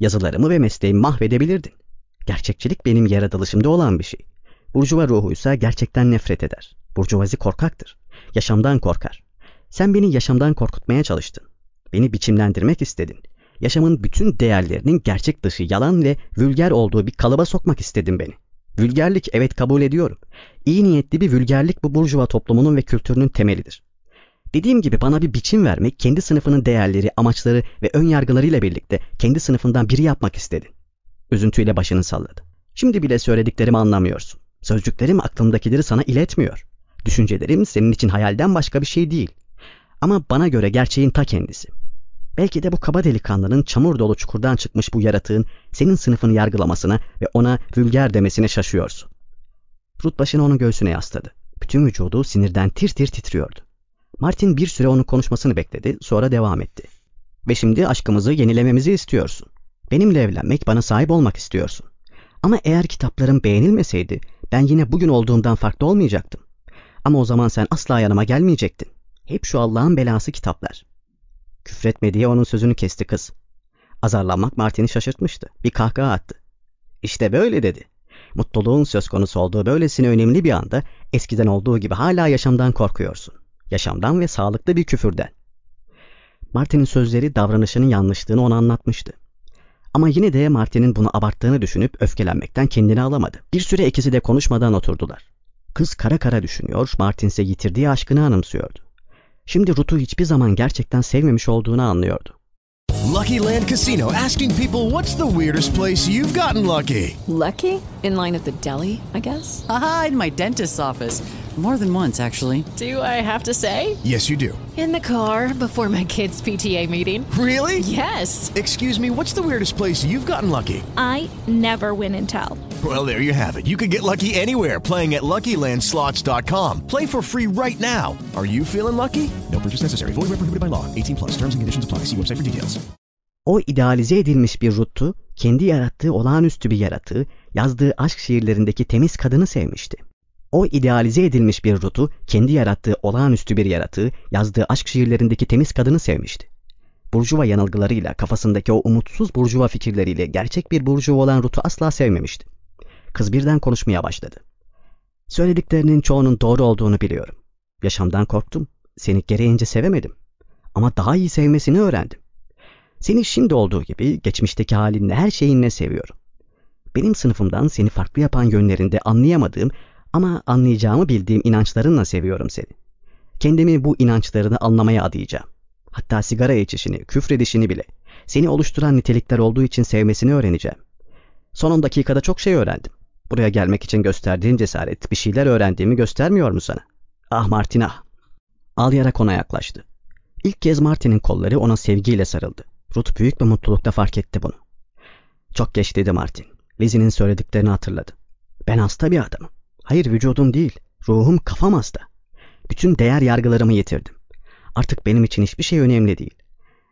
Yazılarımı ve mesleğimi mahvedebilirdin. Gerçekçilik benim yaratılışımda olan bir şey. Burjuva ruhuysa gerçekten nefret eder. Burjuvazi korkaktır. Yaşamdan korkar. Sen beni yaşamdan korkutmaya çalıştın. Beni biçimlendirmek istedin. Yaşamın bütün değerlerinin gerçek dışı yalan ve vülger olduğu bir kalıba sokmak istedin beni. Vülgerlik evet kabul ediyorum. İyi niyetli bir vülgerlik bu burjuva toplumunun ve kültürünün temelidir. Dediğim gibi bana bir biçim vermek, kendi sınıfının değerleri, amaçları ve ön yargılarıyla birlikte kendi sınıfından biri yapmak istedin. Üzüntüyle başını salladı. Şimdi bile söylediklerimi anlamıyorsun. Sözcüklerim aklımdakileri sana iletmiyor. Düşüncelerim senin için hayalden başka bir şey değil. Ama bana göre gerçeğin ta kendisi. Belki de bu kaba delikanlının çamur dolu çukurdan çıkmış bu yaratığın senin sınıfını yargılamasına ve ona vülger demesine şaşıyorsun. Rut başını onun göğsüne yasladı. Bütün vücudu sinirden tir tir titriyordu. Martin bir süre onun konuşmasını bekledi, sonra devam etti. Ve şimdi aşkımızı yenilememizi istiyorsun. Benimle evlenmek, bana sahip olmak istiyorsun. Ama eğer kitaplarım beğenilmeseydi, ben yine bugün olduğumdan farklı olmayacaktım. Ama o zaman sen asla yanıma gelmeyecektin. Hep şu Allah'ın belası kitaplar. Küfretme diye onun sözünü kesti kız. Azarlanmak Martin'i şaşırtmıştı. Bir kahkaha attı. İşte böyle dedi. Mutluluğun söz konusu olduğu böylesine önemli bir anda eskiden olduğu gibi hala yaşamdan korkuyorsun. Yaşamdan ve sağlıklı bir küfürden. Martin'in sözleri davranışının yanlışlığını ona anlatmıştı. Ama yine de Martin'in bunu abarttığını düşünüp öfkelenmekten kendini alamadı. Bir süre ikisi de konuşmadan oturdular. Kız kara kara düşünüyor, Martin ise yitirdiği aşkını anımsıyordu. Şimdi Ruth'u hiçbir zaman gerçekten sevmemiş olduğunu anlıyordu. Lucky Land Casino asking people what's the weirdest place you've gotten lucky? Lucky? In line at the deli, I guess? Aha, in my dentist's office. More than once, actually. Do I have to say? Yes, you do. In the car before my kids' PTA meeting. Really? Yes. Excuse me, what's the weirdest place you've gotten lucky? I never win and tell. Well, there you have it. You can get lucky anywhere playing at LuckyLandSlots.com. Play for free right now. Are you feeling lucky? No purchase necessary. Void where prohibited by law. 18 plus. Terms and conditions apply. See website for details. O idealize edilmiş bir Ruth'tu, kendi yarattığı olağanüstü bir yaratığı, yazdığı aşk şiirlerindeki temiz kadını sevmişti. O idealize edilmiş bir Ruth'u, kendi yarattığı olağanüstü bir yaratığı, yazdığı aşk şiirlerindeki temiz kadını sevmişti. Burjuva yanılgılarıyla, kafasındaki o umutsuz burjuva fikirleriyle gerçek bir burjuva olan Ruth'u asla sevmemişti. Kız birden konuşmaya başladı. Söylediklerinin çoğunun doğru olduğunu biliyorum. Yaşamdan korktum. Seni gereğince sevemedim. Ama daha iyi sevmesini öğrendim. Seni şimdi olduğu gibi geçmişteki halinle her şeyinle seviyorum. Benim sınıfımdan seni farklı yapan yönlerinde anlayamadığım ama anlayacağımı bildiğim inançlarınla seviyorum seni. Kendimi bu inançlarını anlamaya adayacağım. Hatta sigara içişini, küfredişini bile. Seni oluşturan nitelikler olduğu için sevmesini öğreneceğim. Son 10 dakikada çok şey öğrendim. Buraya gelmek için gösterdiğin cesaret bir şeyler öğrendiğimi göstermiyor mu sana? Ah Martin ah. Ağlayarak ona yaklaştı. İlk kez Martin'in kolları ona sevgiyle sarıldı. Ruth büyük bir mutlulukla fark etti bunu. Çok geç dedi Martin. Lizzie'nin söylediklerini hatırladı. Ben hasta bir adamım. Hayır vücudum değil, ruhum kafam hasta. Bütün değer yargılarımı yitirdim. Artık benim için hiçbir şey önemli değil.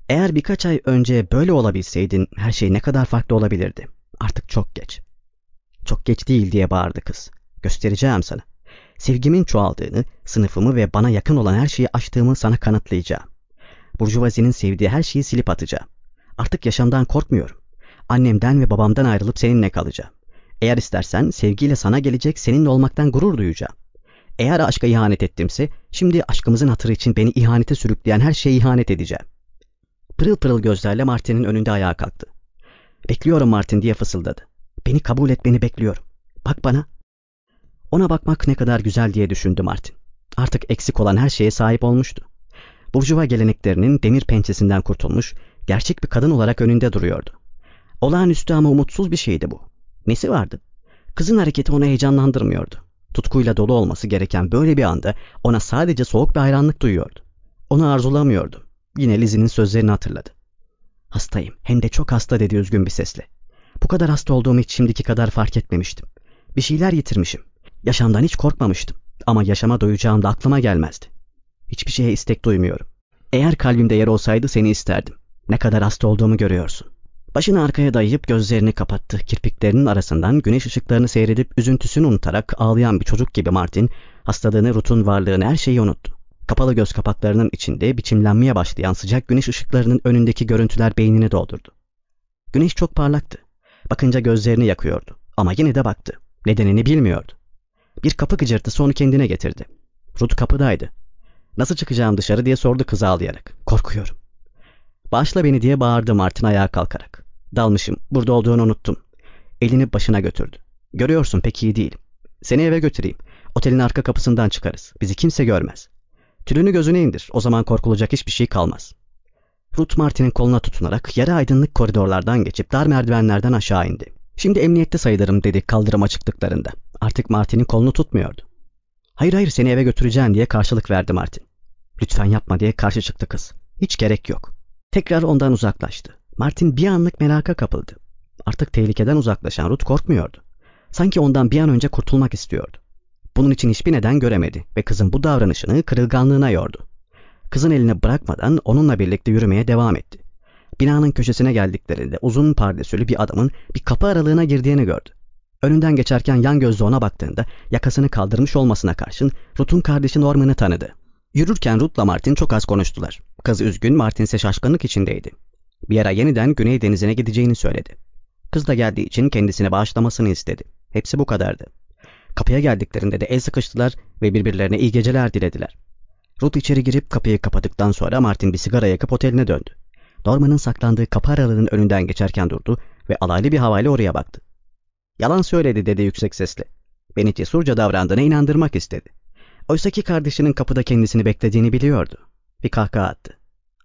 Eğer birkaç ay önce böyle olabilseydin her şey ne kadar farklı olabilirdi. Artık çok geç. Çok geç değil diye bağırdı kız. Göstereceğim sana. Sevgimin çoğaldığını, sınıfımı ve bana yakın olan her şeyi aştığımı sana kanıtlayacağım. Burjuvazinin sevdiği her şeyi silip atacağım. Artık yaşamdan korkmuyorum. Annemden ve babamdan ayrılıp seninle kalacağım. Eğer istersen sevgiyle sana gelecek seninle olmaktan gurur duyacağım. Eğer aşka ihanet ettimse şimdi aşkımızın hatırı için beni ihanete sürükleyen her şeye ihanet edeceğim. Pırıl pırıl gözlerle Martin'in önünde ayağa kalktı. Bekliyorum Martin diye fısıldadı. Beni kabul et beni bekliyorum. Bak bana. Ona bakmak ne kadar güzel diye düşündü Martin. Artık eksik olan her şeye sahip olmuştu. Burjuva geleneklerinin demir pençesinden kurtulmuş, gerçek bir kadın olarak önünde duruyordu. Olağanüstü ama umutsuz bir şeydi bu. Nesi vardı? Kızın hareketi onu heyecanlandırmıyordu. Tutkuyla dolu olması gereken böyle bir anda ona sadece soğuk bir hayranlık duyuyordu. Onu arzulamıyordu. Yine Lizzie'nin sözlerini hatırladı. Hastayım, hem de çok hasta dedi üzgün bir sesle. Bu kadar hasta olduğumu hiç şimdiki kadar fark etmemiştim. Bir şeyler yitirmişim. Yaşamdan hiç korkmamıştım. Ama yaşama doyacağım da aklıma gelmezdi. Hiçbir şeye istek duymuyorum. Eğer kalbimde yer olsaydı seni isterdim. Ne kadar hasta olduğumu görüyorsun. Başını arkaya dayayıp gözlerini kapattı. Kirpiklerinin arasından güneş ışıklarını seyredip üzüntüsünü unutarak ağlayan bir çocuk gibi Martin, hastalığını, Ruth'un varlığını, her şeyi unuttu. Kapalı göz kapaklarının içinde biçimlenmeye başlayan sıcak güneş ışıklarının önündeki görüntüler beynini doldurdu. Güneş çok parlaktı. Bakınca gözlerini yakıyordu. Ama yine de baktı. Nedenini bilmiyordu. Bir kapı gıcırtısı onu kendine getirdi. Ruth kapıdaydı. Nasıl çıkacağım dışarı diye sordu kız ağlayarak. Korkuyorum. Bağışla beni diye bağırdı Martin ayağa kalkarak. Dalmışım. Burada olduğunu unuttum. Elini başına götürdü. Görüyorsun pek iyi değilim. Seni eve götüreyim. Otelin arka kapısından çıkarız. Bizi kimse görmez. Tülünü gözüne indir. O zaman korkulacak hiçbir şey kalmaz. Ruth Martin'in koluna tutunarak yarı aydınlık koridorlardan geçip dar merdivenlerden aşağı indi. Şimdi emniyette sayılırım dedi kaldırıma çıktıklarında. Artık Martin'in kolunu tutmuyordu. Hayır hayır seni eve götüreceğim diye karşılık verdi Martin. Lütfen yapma diye karşı çıktı kız. Hiç gerek yok. Tekrar ondan uzaklaştı. Martin bir anlık meraka kapıldı. Artık tehlikeden uzaklaşan Ruth korkmuyordu. Sanki ondan bir an önce kurtulmak istiyordu. Bunun için hiçbir neden göremedi ve kızın bu davranışını kırılganlığına yordu. Kızın elini bırakmadan onunla birlikte yürümeye devam etti. Binanın köşesine geldiklerinde uzun pardesülü bir adamın bir kapı aralığına girdiğini gördü. Önünden geçerken yan gözle ona baktığında yakasını kaldırmış olmasına karşın Ruth'un kardeşi Norman'ı tanıdı. Yürürken Ruth'la Martin çok az konuştular. Kız üzgün, Martin ise şaşkınlık içindeydi. Bir ara yeniden Güney Denizi'ne gideceğini söyledi. Kız da geldiği için kendisine bağışlamasını istedi. Hepsi bu kadardı. Kapıya geldiklerinde de el sıkıştılar ve birbirlerine iyi geceler dilediler. Ruth içeri girip kapıyı kapadıktan sonra Martin bir sigara yakıp oteline döndü. Norman'ın saklandığı kapı aralığının önünden geçerken durdu ve alaylı bir havayla oraya baktı. Yalan söyledi dedi yüksek sesle. Beni cesurca davrandığına inandırmak istedi. Oysaki kardeşinin kapıda kendisini beklediğini biliyordu. Bir kahkaha attı.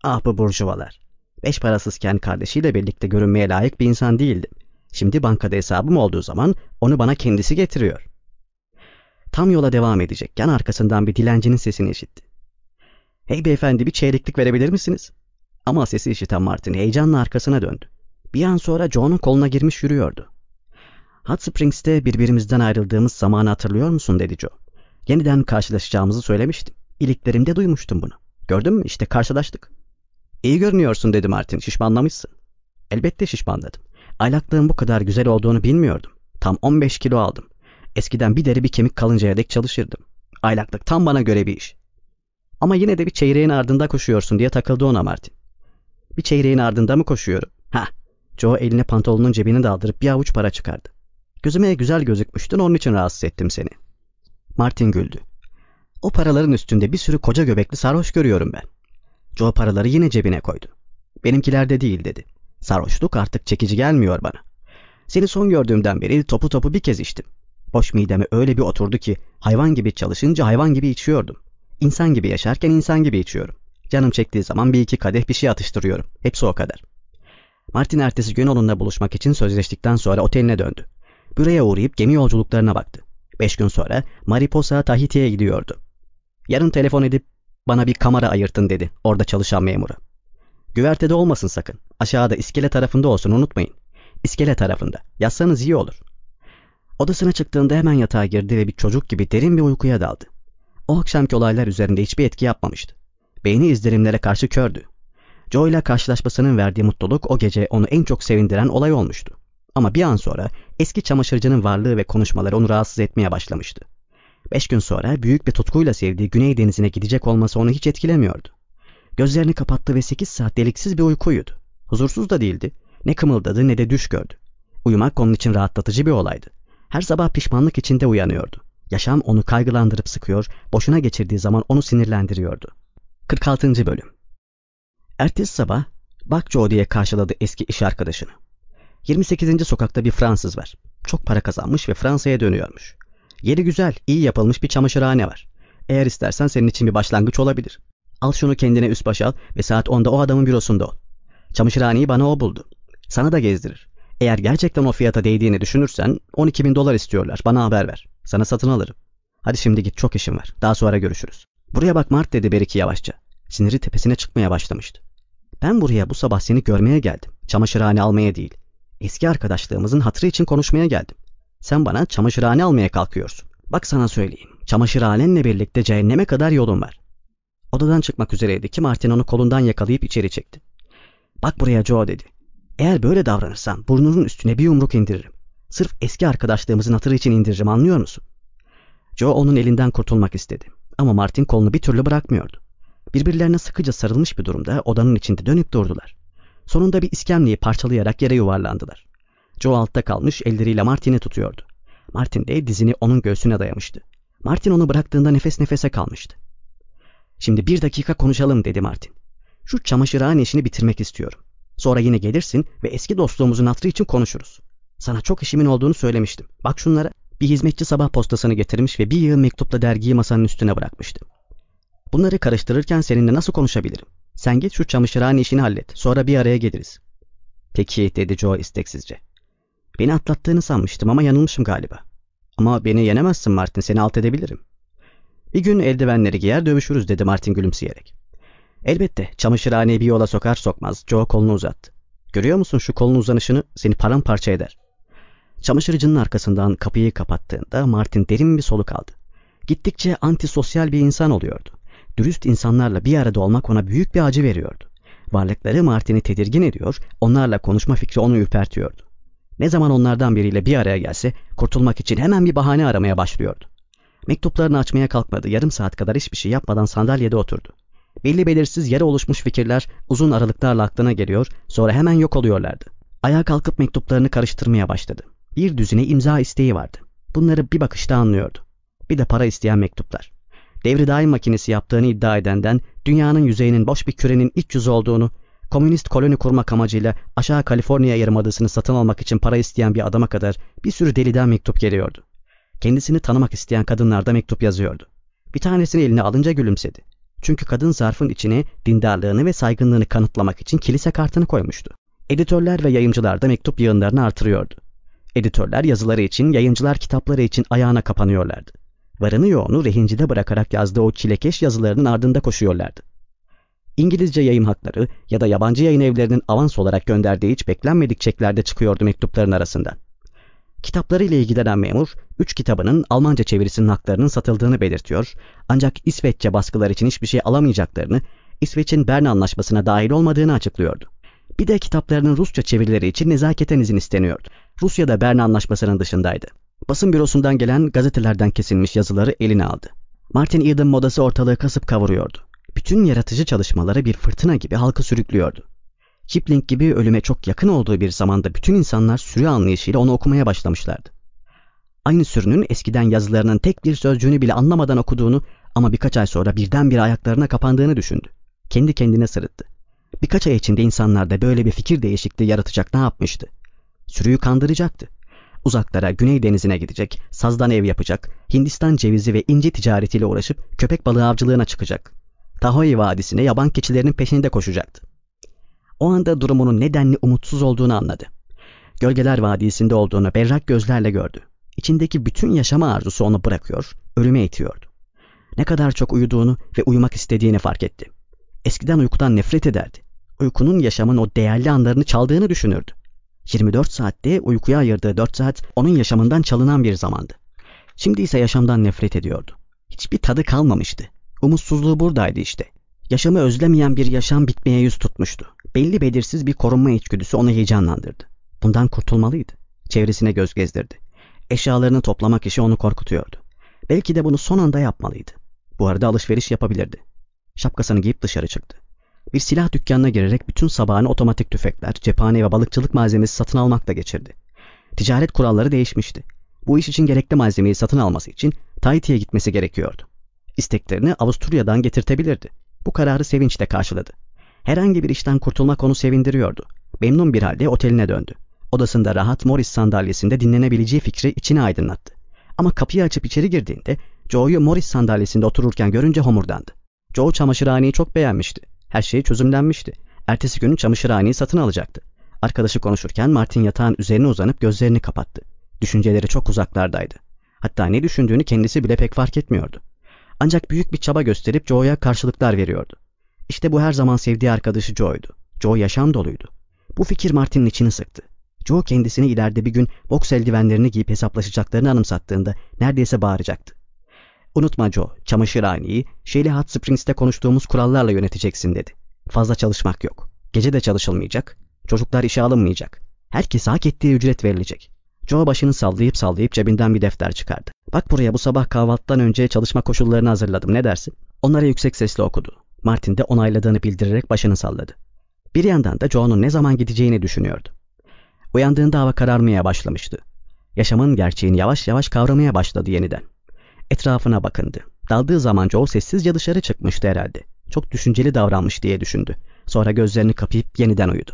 Ah bu burjuvalar. Beş parasızken kardeşiyle birlikte görünmeye layık bir insan değildim. Şimdi bankada hesabım olduğu zaman onu bana kendisi getiriyor. Tam yola devam edecekken arkasından bir dilencinin sesini işitti. Hey beyefendi bir çeyreklik verebilir misiniz? Ama sesi işiten Martin heyecanla arkasına döndü. Bir an sonra John'un koluna girmiş yürüyordu. Hot Springs'te birbirimizden ayrıldığımız zamanı hatırlıyor musun dedi Joe. Yeniden karşılaşacağımızı söylemiştim. İliklerimde duymuştum bunu. Gördün mü işte karşılaştık. İyi görünüyorsun dedi Martin şişmanlamışsın. Elbette şişmanladım. Aylaklığın bu kadar güzel olduğunu bilmiyordum. Tam 15 kilo aldım. Eskiden bir deri bir kemik kalıncaya dek çalışırdım. Aylaklık tam bana göre bir iş. Ama yine de bir çeyreğin ardında koşuyorsun diye takıldı ona Martin. Bir çeyreğin ardında mı koşuyorum? Ha. Joe eline pantolonun cebine daldırıp bir avuç para çıkardı. Gözüme güzel gözükmüştün onun için rahatsız ettim seni. Martin güldü. O paraların üstünde bir sürü koca göbekli sarhoş görüyorum ben. Joe paraları yine cebine koydu. Benimkilerde değil dedi. Sarhoşluk artık çekici gelmiyor bana. Seni son gördüğümden beri topu topu bir kez içtim. Boş mideme öyle bir oturdu ki hayvan gibi çalışınca hayvan gibi içiyordum. İnsan gibi yaşarken insan gibi içiyorum. Canım çektiği zaman bir iki kadeh bir şey atıştırıyorum. Hepsi o kadar. Martin ertesi gün onunla buluşmak için sözleştikten sonra oteline döndü. Buraya uğrayıp gemi yolculuklarına baktı. Beş gün sonra Mariposa Tahiti'ye gidiyordu. Yarın telefon edip bana bir kamera ayırtın dedi orada çalışan memura. Güvertede olmasın sakın. Aşağıda iskele tarafında olsun unutmayın. İskele tarafında. Yazsanız iyi olur. Odasına çıktığında hemen yatağa girdi ve bir çocuk gibi derin bir uykuya daldı. O akşamki olaylar üzerinde hiçbir etki yapmamıştı. Beyni izlenimlere karşı kördü. Joe ile karşılaşmasının verdiği mutluluk o gece onu en çok sevindiren olay olmuştu. Ama bir an sonra eski çamaşırcının varlığı ve konuşmaları onu rahatsız etmeye başlamıştı. Beş gün sonra büyük bir tutkuyla sevdiği Güney Denizi'ne gidecek olması onu hiç etkilemiyordu. Gözlerini kapattı ve sekiz saat deliksiz bir uyku uyudu. Huzursuz da değildi. Ne kımıldadı ne de düş gördü. Uyumak onun için rahatlatıcı bir olaydı. Her sabah pişmanlık içinde uyanıyordu. Yaşam onu kaygılandırıp sıkıyor, boşuna geçirdiği zaman onu sinirlendiriyordu. 46. Bölüm Ertesi sabah Bak Joe diye karşıladı eski iş arkadaşını. 28. sokakta bir Fransız var. Çok para kazanmış ve Fransa'ya dönüyormuş. Yeri güzel, iyi yapılmış bir çamaşırhane var. Eğer istersen senin için bir başlangıç olabilir. Al şunu kendine üst başa al ve saat 10'da o adamın bürosunda ol. Çamaşırhaneyi bana o buldu. Sana da gezdirir. Eğer gerçekten o fiyata değdiğini düşünürsen 12 bin dolar istiyorlar. Bana haber ver. Sana satın alırım. Hadi şimdi git çok işim var. Daha sonra görüşürüz. Buraya bak Mart dedi Beriki yavaşça. Siniri tepesine çıkmaya başlamıştı. Ben buraya bu sabah seni görmeye geldim. Çamaşırhane almaya değil. Eski arkadaşlığımızın hatırı için konuşmaya geldim. Sen bana çamaşırhane almaya kalkıyorsun. Bak sana söyleyeyim. Çamaşırhanenle birlikte cehenneme kadar yolun var. Odadan çıkmak üzereydi ki Martin onu kolundan yakalayıp içeri çekti. Bak buraya Joe dedi. Eğer böyle davranırsan burnunun üstüne bir yumruk indiririm. Sırf eski arkadaşlığımızın hatırı için indiririm anlıyor musun? Joe onun elinden kurtulmak istedi. Ama Martin kolunu bir türlü bırakmıyordu. Birbirlerine sıkıca sarılmış bir durumda odanın içinde dönüp durdular. Sonunda bir iskemleyi parçalayarak yere yuvarlandılar. Joe altta kalmış elleriyle Martin'i tutuyordu. Martin de dizini onun göğsüne dayamıştı. Martin onu bıraktığında nefes nefese kalmıştı. Şimdi bir dakika konuşalım dedi Martin. Şu çamaşırhane işini bitirmek istiyorum. Sonra yine gelirsin ve eski dostluğumuzun hatırı için konuşuruz. Sana çok işimin olduğunu söylemiştim. Bak şunlara. Bir hizmetçi sabah postasını getirmiş ve bir yığın mektupla dergiyi masanın üstüne bırakmıştı. Bunları karıştırırken seninle nasıl konuşabilirim? Sen git şu çamaşırhane işini hallet. Sonra bir araya geliriz. Peki dedi Joe isteksizce. Beni atlattığını sanmıştım ama yanılmışım galiba. Ama beni yenemezsin Martin seni alt edebilirim. Bir gün eldivenleri giyer dövüşürüz dedi Martin gülümseyerek. Elbette çamaşırhaneyi bir yola sokar sokmaz Joe kolunu uzattı. Görüyor musun şu kolun uzanışını seni paramparça eder. Çamaşırcının arkasından kapıyı kapattığında Martin derin bir soluk aldı. Gittikçe antisosyal bir insan oluyordu. Dürüst insanlarla bir arada olmak ona büyük bir acı veriyordu. Varlıkları Martin'i tedirgin ediyor, onlarla konuşma fikri onu ürpertiyordu. Ne zaman onlardan biriyle bir araya gelse kurtulmak için hemen bir bahane aramaya başlıyordu. Mektuplarını açmaya kalkmadı, yarım saat kadar hiçbir şey yapmadan sandalyede oturdu. Belli belirsiz yere oluşmuş fikirler uzun aralıklarla aklına geliyor, sonra hemen yok oluyorlardı. Ayağa kalkıp mektuplarını karıştırmaya başladı. Bir düzine imza isteği vardı. Bunları bir bakışta anlıyordu. Bir de para isteyen mektuplar. Devri daim makinesi yaptığını iddia edenden, dünyanın yüzeyinin boş bir kürenin iç yüzü olduğunu, komünist koloni kurmak amacıyla aşağı Kaliforniya yarımadasını satın almak için para isteyen bir adama kadar bir sürü deliden mektup geliyordu. Kendisini tanımak isteyen kadınlar da mektup yazıyordu. Bir tanesini eline alınca gülümsedi. Çünkü kadın zarfın içine dindarlığını ve saygınlığını kanıtlamak için kilise kartını koymuştu. Editörler ve yayıncılar da mektup yığınlarını artırıyordu. Editörler yazıları için, yayıncılar kitapları için ayağına kapanıyorlardı. Varını yoğunu rehincide bırakarak yazdığı o çilekeş yazılarının ardında koşuyorlardı. İngilizce yayın hakları ya da yabancı yayın evlerinin avans olarak gönderdiği hiç beklenmedik çeklerde çıkıyordu mektupların arasından. Kitaplarıyla ilgilenen memur, üç kitabının Almanca çevirisinin haklarının satıldığını belirtiyor, ancak İsveççe baskılar için hiçbir şey alamayacaklarını, İsveç'in Bern Anlaşması'na dahil olmadığını açıklıyordu. Bir de kitaplarının Rusça çevirileri için nezaketen izin isteniyordu. Rusya da Bern Anlaşması'nın dışındaydı. Basın bürosundan gelen gazetelerden kesilmiş yazıları eline aldı. Martin Eden modası ortalığı kasıp kavuruyordu. Bütün yaratıcı çalışmaları bir fırtına gibi halkı sürüklüyordu. Kipling gibi ölüme çok yakın olduğu bir zamanda bütün insanlar sürü anlayışıyla onu okumaya başlamışlardı. Aynı sürünün eskiden yazılarının tek bir sözcüğünü bile anlamadan okuduğunu ama birkaç ay sonra birdenbire ayaklarına kapandığını düşündü. Kendi kendine sırıttı. Birkaç ay içinde insanlarda böyle bir fikir değişikliği yaratacak ne yapmıştı? Sürüyü kandıracaktı. Uzaklara Güney Denizi'ne gidecek, sazdan ev yapacak, Hindistan cevizi ve inci ticaretiyle uğraşıp köpek balığı avcılığına çıkacak. Tahoe Vadisi'ne yaban keçilerinin peşinde koşacaktı. O anda durumunun nedenli umutsuz olduğunu anladı. Gölgeler Vadisi'nde olduğunu berrak gözlerle gördü. İçindeki bütün yaşama arzusu onu bırakıyor, ölüme itiyordu. Ne kadar çok uyuduğunu ve uyumak istediğini fark etti. Eskiden uykudan nefret ederdi. Uykunun yaşamın o değerli anlarını çaldığını düşünürdü. 24 saatte uykuya ayırdığı 4 saat onun yaşamından çalınan bir zamandı. Şimdi ise yaşamdan nefret ediyordu. Hiçbir tadı kalmamıştı. Umutsuzluğu buradaydı işte. Yaşamı özlemeyen bir yaşam bitmeye yüz tutmuştu. Belli belirsiz bir korunma içgüdüsü onu heyecanlandırdı. Bundan kurtulmalıydı. Çevresine göz gezdirdi. Eşyalarını toplamak işi onu korkutuyordu. Belki de bunu son anda yapmalıydı. Bu arada alışveriş yapabilirdi. Şapkasını giyip dışarı çıktı. Bir silah dükkanına girerek bütün sabahını otomatik tüfekler, cephane ve balıkçılık malzemesi satın almakla geçirdi. Ticaret kuralları değişmişti. Bu iş için gerekli malzemeyi satın alması için Tahiti'ye gitmesi gerekiyordu. İsteklerini Avusturya'dan getirtebilirdi. Bu kararı sevinçle karşıladı. Herhangi bir işten kurtulmak onu sevindiriyordu. Memnun bir halde oteline döndü. Odasında rahat Morris sandalyesinde dinlenebileceği fikri içine aydınlattı. Ama kapıyı açıp içeri girdiğinde Joe'yu Morris sandalyesinde otururken görünce homurdandı. Joe çamaşırhaneyi çok beğenmişti. Her şey çözümlenmişti. Ertesi gün çamaşırhaneyi satın alacaktı. Arkadaşı konuşurken Martin yatağın üzerine uzanıp gözlerini kapattı. Düşünceleri çok uzaklardaydı. Hatta ne düşündüğünü kendisi bile pek fark etmiyordu. Ancak büyük bir çaba gösterip Joe'ya karşılıklar veriyordu. İşte bu her zaman sevdiği arkadaşı Joe'ydu. Joe yaşam doluydu. Bu fikir Martin'in içini sıktı. Joe kendisini ileride bir gün boks eldivenlerini giyip hesaplaşacaklarını anımsattığında neredeyse bağıracaktı. Unutma Joe, çamaşırhaneyi Shelly Hot Springs'te konuştuğumuz kurallarla yöneteceksin dedi. Fazla çalışmak yok. Gece de çalışılmayacak. Çocuklar işe alınmayacak. Herkese hak ettiği ücret verilecek. Joe başını sallayıp sallayıp cebinden bir defter çıkardı. Bak buraya bu sabah kahvaltıdan önce çalışma koşullarını hazırladım ne dersin? Onlara yüksek sesle okudu. Martin de onayladığını bildirerek başını salladı. Bir yandan da Joe'nun ne zaman gideceğini düşünüyordu. Uyandığında hava kararmaya başlamıştı. Yaşamın gerçeğini yavaş yavaş kavramaya başladı yeniden. Etrafına bakındı. Daldığı zaman Joe sessizce dışarı çıkmıştı herhalde. Çok düşünceli davranmış diye düşündü. Sonra gözlerini kapayıp yeniden uyudu.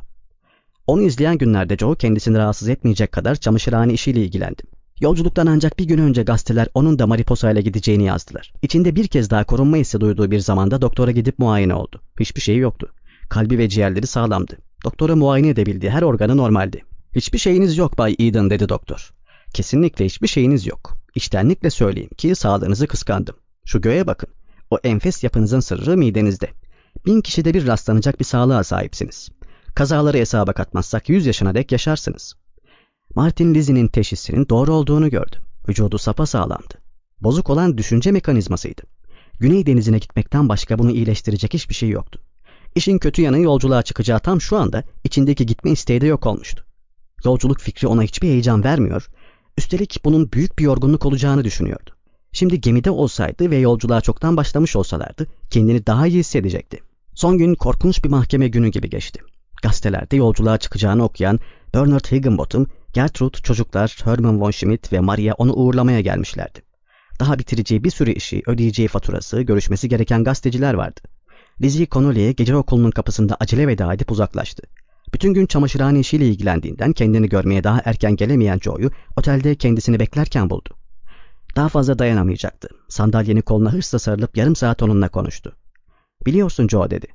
Onu izleyen günlerde Joe kendisini rahatsız etmeyecek kadar çamaşırhane işiyle ilgilendi. Yolculuktan ancak bir gün önce gazeteler onun da Mariposa ile gideceğini yazdılar. İçinde bir kez daha korunma hissi duyduğu bir zamanda doktora gidip muayene oldu. Hiçbir şeyi yoktu. Kalbi ve ciğerleri sağlamdı. Doktora muayene edebildiği her organı normaldi. Hiçbir şeyiniz yok Bay Eden dedi doktor. Kesinlikle hiçbir şeyiniz yok. İçtenlikle söyleyeyim ki sağlığınızı kıskandım. Şu göğe bakın. O enfes yapınızın sırrı midenizde. Bin kişide bir rastlanacak bir sağlığa sahipsiniz. Kazaları hesaba katmazsak 100 yaşına dek yaşarsınız. Martin Lizzie'nin teşhisinin doğru olduğunu gördü. Vücudu sapasağlamdı. Bozuk olan düşünce mekanizmasıydı. Güney denizine gitmekten başka bunu iyileştirecek hiçbir şey yoktu. İşin kötü yanı yolculuğa çıkacağı tam şu anda içindeki gitme isteği de yok olmuştu. Yolculuk fikri ona hiçbir heyecan vermiyor, üstelik bunun büyük bir yorgunluk olacağını düşünüyordu. Şimdi gemide olsaydı ve yolculuğa çoktan başlamış olsalardı kendini daha iyi hissedecekti. Son gün korkunç bir mahkeme günü gibi geçti. Gazetelerde yolculuğa çıkacağını okuyan Bernard Higginbottom, Gertrude, çocuklar, Herman von Schmidt ve Maria onu uğurlamaya gelmişlerdi. Daha bitireceği bir sürü işi, ödeyeceği faturası, görüşmesi gereken gazeteciler vardı. Lizzie Connolly'e gece okulunun kapısında acele veda edip uzaklaştı. Bütün gün çamaşırhane işiyle ilgilendiğinden kendini görmeye daha erken gelemeyen Joe'yu otelde kendisini beklerken buldu. Daha fazla dayanamayacaktı. Sandalyenin koluna hırsla sarılıp yarım saat onunla konuştu. Biliyorsun Joe dedi.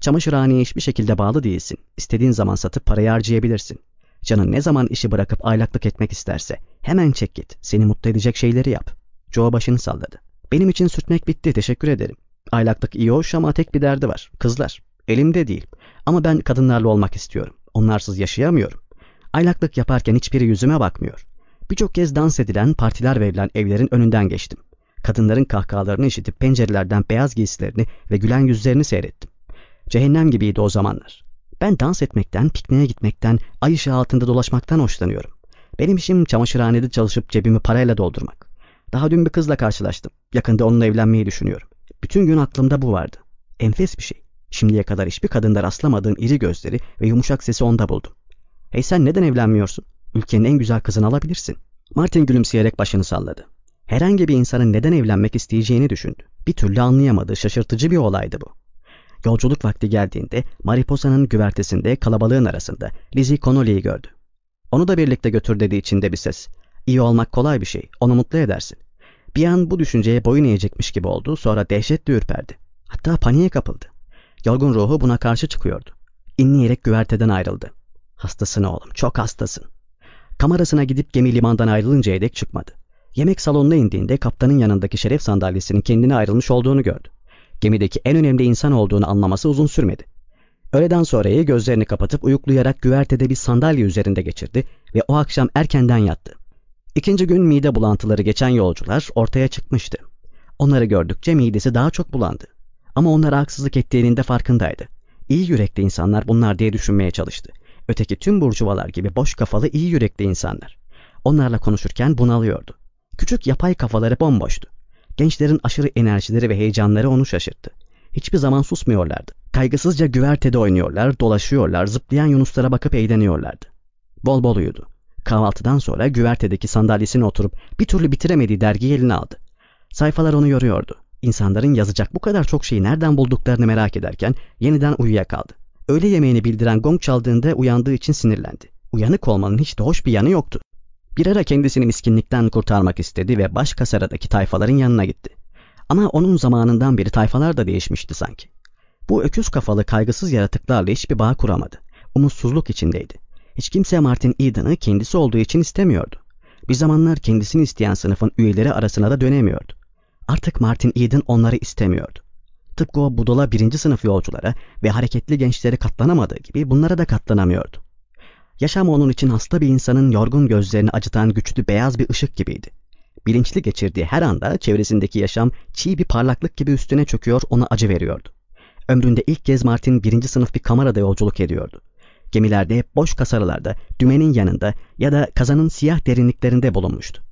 Çamaşırhaneye hiçbir şekilde bağlı değilsin. İstediğin zaman satıp parayı harcayabilirsin. Canın ne zaman işi bırakıp aylaklık etmek isterse hemen çek git. Seni mutlu edecek şeyleri yap. Joe başını salladı. Benim için sürtmek bitti teşekkür ederim. Aylaklık iyi hoş ama tek bir derdi var. Kızlar. Elimde değil. Ama ben kadınlarla olmak istiyorum. Onlarsız yaşayamıyorum. Aylaklık yaparken hiçbiri yüzüme bakmıyor. Birçok kez dans edilen, partiler verilen evlerin önünden geçtim. Kadınların kahkahalarını işitip pencerelerden beyaz giysilerini ve gülen yüzlerini seyrettim. Cehennem gibiydi o zamanlar. Ben dans etmekten, pikniğe gitmekten, ay ışığı altında dolaşmaktan hoşlanıyorum. Benim işim çamaşırhanede çalışıp cebimi parayla doldurmak. Daha dün bir kızla karşılaştım. Yakında onunla evlenmeyi düşünüyorum. Bütün gün aklımda bu vardı. Enfes bir şey. Şimdiye kadar hiçbir kadında rastlamadığım iri gözleri ve yumuşak sesi onda buldum. Hey sen neden evlenmiyorsun? Ülkenin en güzel kızını alabilirsin. Martin gülümseyerek başını salladı. Herhangi bir insanın neden evlenmek isteyeceğini düşündü. Bir türlü anlayamadığı şaşırtıcı bir olaydı bu. Yolculuk vakti geldiğinde Mariposa'nın güvertesinde kalabalığın arasında Lizzie Connolly'yi gördü. Onu da birlikte götür dediği içinde bir ses. İyi olmak kolay bir şey, onu mutlu edersin. Bir an bu düşünceye boyun eğecekmiş gibi oldu, sonra dehşetle ürperdi. Hatta paniğe kapıldı. Yorgun ruhu buna karşı çıkıyordu. İnleyerek güverteden ayrıldı. Hastasın oğlum, çok hastasın. Kamerasına gidip gemi limandan ayrılıncaya dek çıkmadı. Yemek salonuna indiğinde kaptanın yanındaki şeref sandalyesinin kendine ayrılmış olduğunu gördü. Gemideki en önemli insan olduğunu anlaması uzun sürmedi. Öğleden sonrayı gözlerini kapatıp uyuklayarak güvertede bir sandalye üzerinde geçirdi ve o akşam erkenden yattı. İkinci gün mide bulantıları geçen yolcular ortaya çıkmıştı. Onları gördükçe midesi daha çok bulandı. Ama onlara haksızlık ettiğinin de farkındaydı. İyi yürekli insanlar bunlar diye düşünmeye çalıştı. Öteki tüm burcuvalar gibi boş kafalı iyi yürekli insanlar. Onlarla konuşurken bunalıyordu. Küçük yapay kafaları bomboştu. Gençlerin aşırı enerjileri ve heyecanları onu şaşırttı. Hiçbir zaman susmuyorlardı. Kaygısızca güvertede oynuyorlar, dolaşıyorlar, zıplayan yunuslara bakıp eğleniyorlardı. Bol bol uyudu. Kahvaltıdan sonra güvertedeki sandalyesine oturup bir türlü bitiremediği dergiyi eline aldı. Sayfalar onu yoruyordu. İnsanların yazacak bu kadar çok şeyi nereden bulduklarını merak ederken yeniden uyuyakaldı. Öğle yemeğini bildiren gong çaldığında uyandığı için sinirlendi. Uyanık olmanın hiç de hoş bir yanı yoktu. Bir ara kendisini miskinlikten kurtarmak istedi ve baş kasaradaki tayfaların yanına gitti. Ama onun zamanından beri tayfalar da değişmişti sanki. Bu öküz kafalı kaygısız yaratıklarla hiçbir bağ kuramadı. Umutsuzluk içindeydi. Hiç kimse Martin Eden'ı kendisi olduğu için istemiyordu. Bir zamanlar kendisini isteyen sınıfın üyeleri arasına da dönemiyordu. Artık Martin Eden onları istemiyordu. Tıpkı o budala birinci sınıf yolculara ve hareketli gençlere katlanamadığı gibi bunlara da katlanamıyordu. Yaşam onun için hasta bir insanın yorgun gözlerini acıtan güçlü beyaz bir ışık gibiydi. Bilinçli geçirdiği her anda çevresindeki yaşam çiğ bir parlaklık gibi üstüne çöküyor ona acı veriyordu. Ömründe ilk kez Martin birinci sınıf bir kamerada yolculuk ediyordu. Gemilerde, boş kasarılarda, dümenin yanında ya da kazanın siyah derinliklerinde bulunmuştu.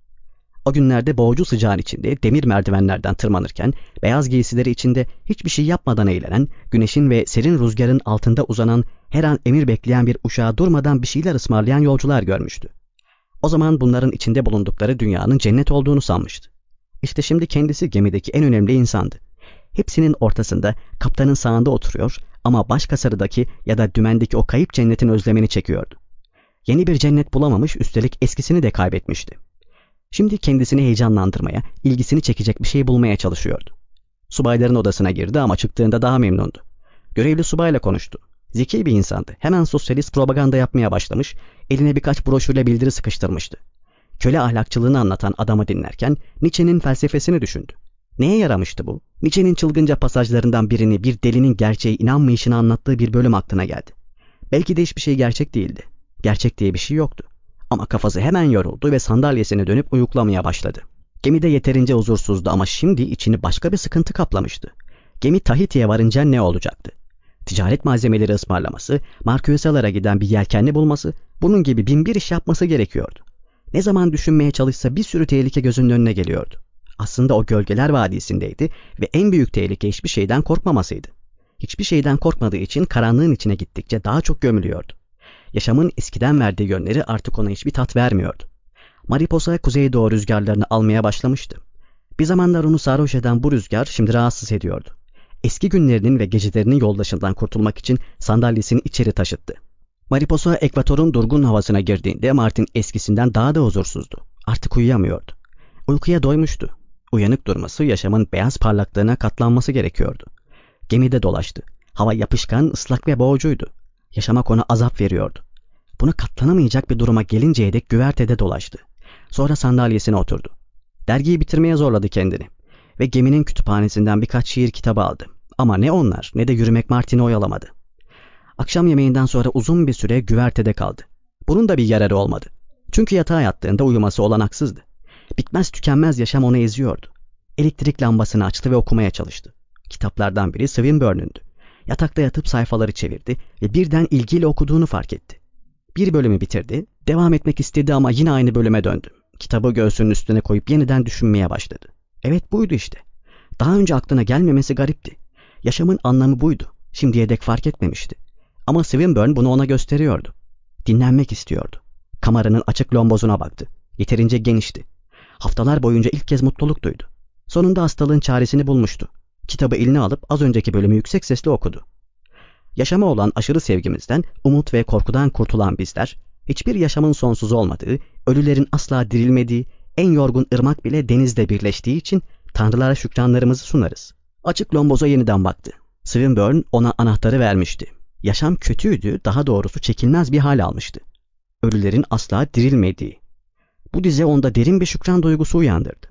O günlerde boğucu sıcağın içinde demir merdivenlerden tırmanırken beyaz giysileri içinde hiçbir şey yapmadan eğlenen, güneşin ve serin rüzgarın altında uzanan, her an emir bekleyen bir uşağa durmadan bir şeyler ısmarlayan yolcular görmüştü. O zaman bunların içinde bulundukları dünyanın cennet olduğunu sanmıştı. İşte şimdi kendisi gemideki en önemli insandı. Hepsinin ortasında kaptanın sağında oturuyor ama baş kasarıdaki ya da dümendeki o kayıp cennetin özlemini çekiyordu. Yeni bir cennet bulamamış üstelik eskisini de kaybetmişti. Şimdi kendisini heyecanlandırmaya, ilgisini çekecek bir şey bulmaya çalışıyordu. Subayların odasına girdi ama çıktığında daha memnundu. Görevli subayla konuştu. Zeki bir insandı. Hemen sosyalist propaganda yapmaya başlamış, eline birkaç broşürle bildiri sıkıştırmıştı. Köle ahlakçılığını anlatan adamı dinlerken Nietzsche'nin felsefesini düşündü. Neye yaramıştı bu? Nietzsche'nin çılgınca pasajlarından birini bir delinin gerçeğe inanmayışını anlattığı bir bölüm aklına geldi. Belki de hiçbir şey gerçek değildi. Gerçek diye bir şey yoktu. Ama kafası hemen yoruldu ve sandalyesine dönüp uyuklamaya başladı. Gemide yeterince huzursuzdu ama şimdi içini başka bir sıkıntı kaplamıştı. Gemi Tahiti'ye varınca ne olacaktı? Ticaret malzemeleri ısmarlaması, Marküesalara giden bir yelkenli bulması, bunun gibi bin bir iş yapması gerekiyordu. Ne zaman düşünmeye çalışsa bir sürü tehlike gözünün önüne geliyordu. Aslında o gölgeler vadisindeydi ve en büyük tehlike hiçbir şeyden korkmamasıydı. Hiçbir şeyden korkmadığı için karanlığın içine gittikçe daha çok gömülüyordu. Yaşamın eskiden verdiği yönleri artık ona hiçbir tat vermiyordu. Mariposa kuzeydoğu rüzgarlarını almaya başlamıştı. Bir zamanlar onu sarhoş eden bu rüzgar şimdi rahatsız ediyordu. Eski günlerinin ve gecelerinin yoldaşından kurtulmak için sandalyesini içeri taşıttı. Mariposa ekvatorun durgun havasına girdiğinde Martin eskisinden daha da huzursuzdu. Artık uyuyamıyordu. Uykuya doymuştu. Uyanık durması yaşamın beyaz parlaklığına katlanması gerekiyordu. Gemide dolaştı. Hava yapışkan, ıslak ve boğucuydu. Yaşamak ona azap veriyordu. Buna katlanamayacak bir duruma gelinceye dek güvertede dolaştı. Sonra sandalyesine oturdu. Dergiyi bitirmeye zorladı kendini. Ve geminin kütüphanesinden birkaç şiir kitabı aldı. Ama ne onlar ne de yürümek Martin'i oyalamadı. Akşam yemeğinden sonra uzun bir süre güvertede kaldı. Bunun da bir yararı olmadı. Çünkü yatağa yattığında uyuması olanaksızdı. Bitmez tükenmez yaşam onu eziyordu. Elektrik lambasını açtı ve okumaya çalıştı. Kitaplardan biri Swinburne'ündü. Yatakta yatıp sayfaları çevirdi ve birden ilgiyle okuduğunu fark etti. Bir bölümü bitirdi, devam etmek istedi ama yine aynı bölüme döndü. Kitabı göğsünün üstüne koyup yeniden düşünmeye başladı. Evet buydu işte. Daha önce aklına gelmemesi garipti. Yaşamın anlamı buydu. Şimdiye dek fark etmemişti. Ama Swinburne bunu ona gösteriyordu. Dinlenmek istiyordu. Kameranın açık lombozuna baktı. Yeterince genişti. Haftalar boyunca ilk kez mutluluk duydu. Sonunda hastalığın çaresini bulmuştu. Kitabı eline alıp az önceki bölümü yüksek sesle okudu. Yaşama olan aşırı sevgimizden, umut ve korkudan kurtulan bizler, hiçbir yaşamın sonsuz olmadığı, ölülerin asla dirilmediği, en yorgun ırmak bile denizde birleştiği için tanrılara şükranlarımızı sunarız. Açık lomboza yeniden baktı. Swinburne ona anahtarı vermişti. Yaşam kötüydü, daha doğrusu çekilmez bir hal almıştı. Ölülerin asla dirilmediği. Bu dize onda derin bir şükran duygusu uyandırdı.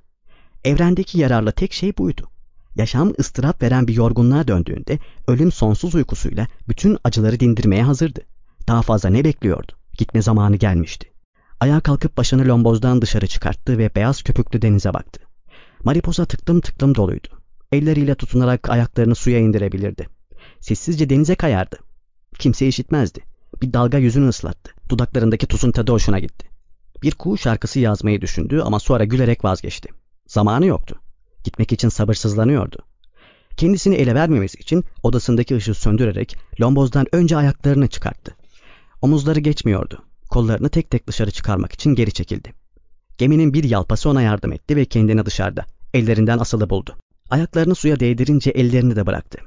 Evrendeki yararlı tek şey buydu. Yaşam ıstırap veren bir yorgunluğa döndüğünde ölüm sonsuz uykusuyla bütün acıları dindirmeye hazırdı. Daha fazla ne bekliyordu? Gitme zamanı gelmişti. Ayağa kalkıp başını lombozdan dışarı çıkarttı ve beyaz köpüklü denize baktı. Mariposa tıklım tıklım doluydu. Elleriyle tutunarak ayaklarını suya indirebilirdi. Sessizce denize kayardı. Kimse işitmezdi. Bir dalga yüzünü ıslattı. Dudaklarındaki tuzun tadı hoşuna gitti. Bir kuğu şarkısı yazmayı düşündü ama sonra gülerek vazgeçti. Zamanı yoktu. Gitmek için sabırsızlanıyordu. Kendisini ele vermemesi için odasındaki ışığı söndürerek lombozdan önce ayaklarını çıkarttı. Omuzları geçmiyordu. Kollarını tek tek dışarı çıkarmak için geri çekildi. Geminin bir yalpası ona yardım etti ve kendini dışarıda, ellerinden asılı buldu. Ayaklarını suya değdirince ellerini de bıraktı.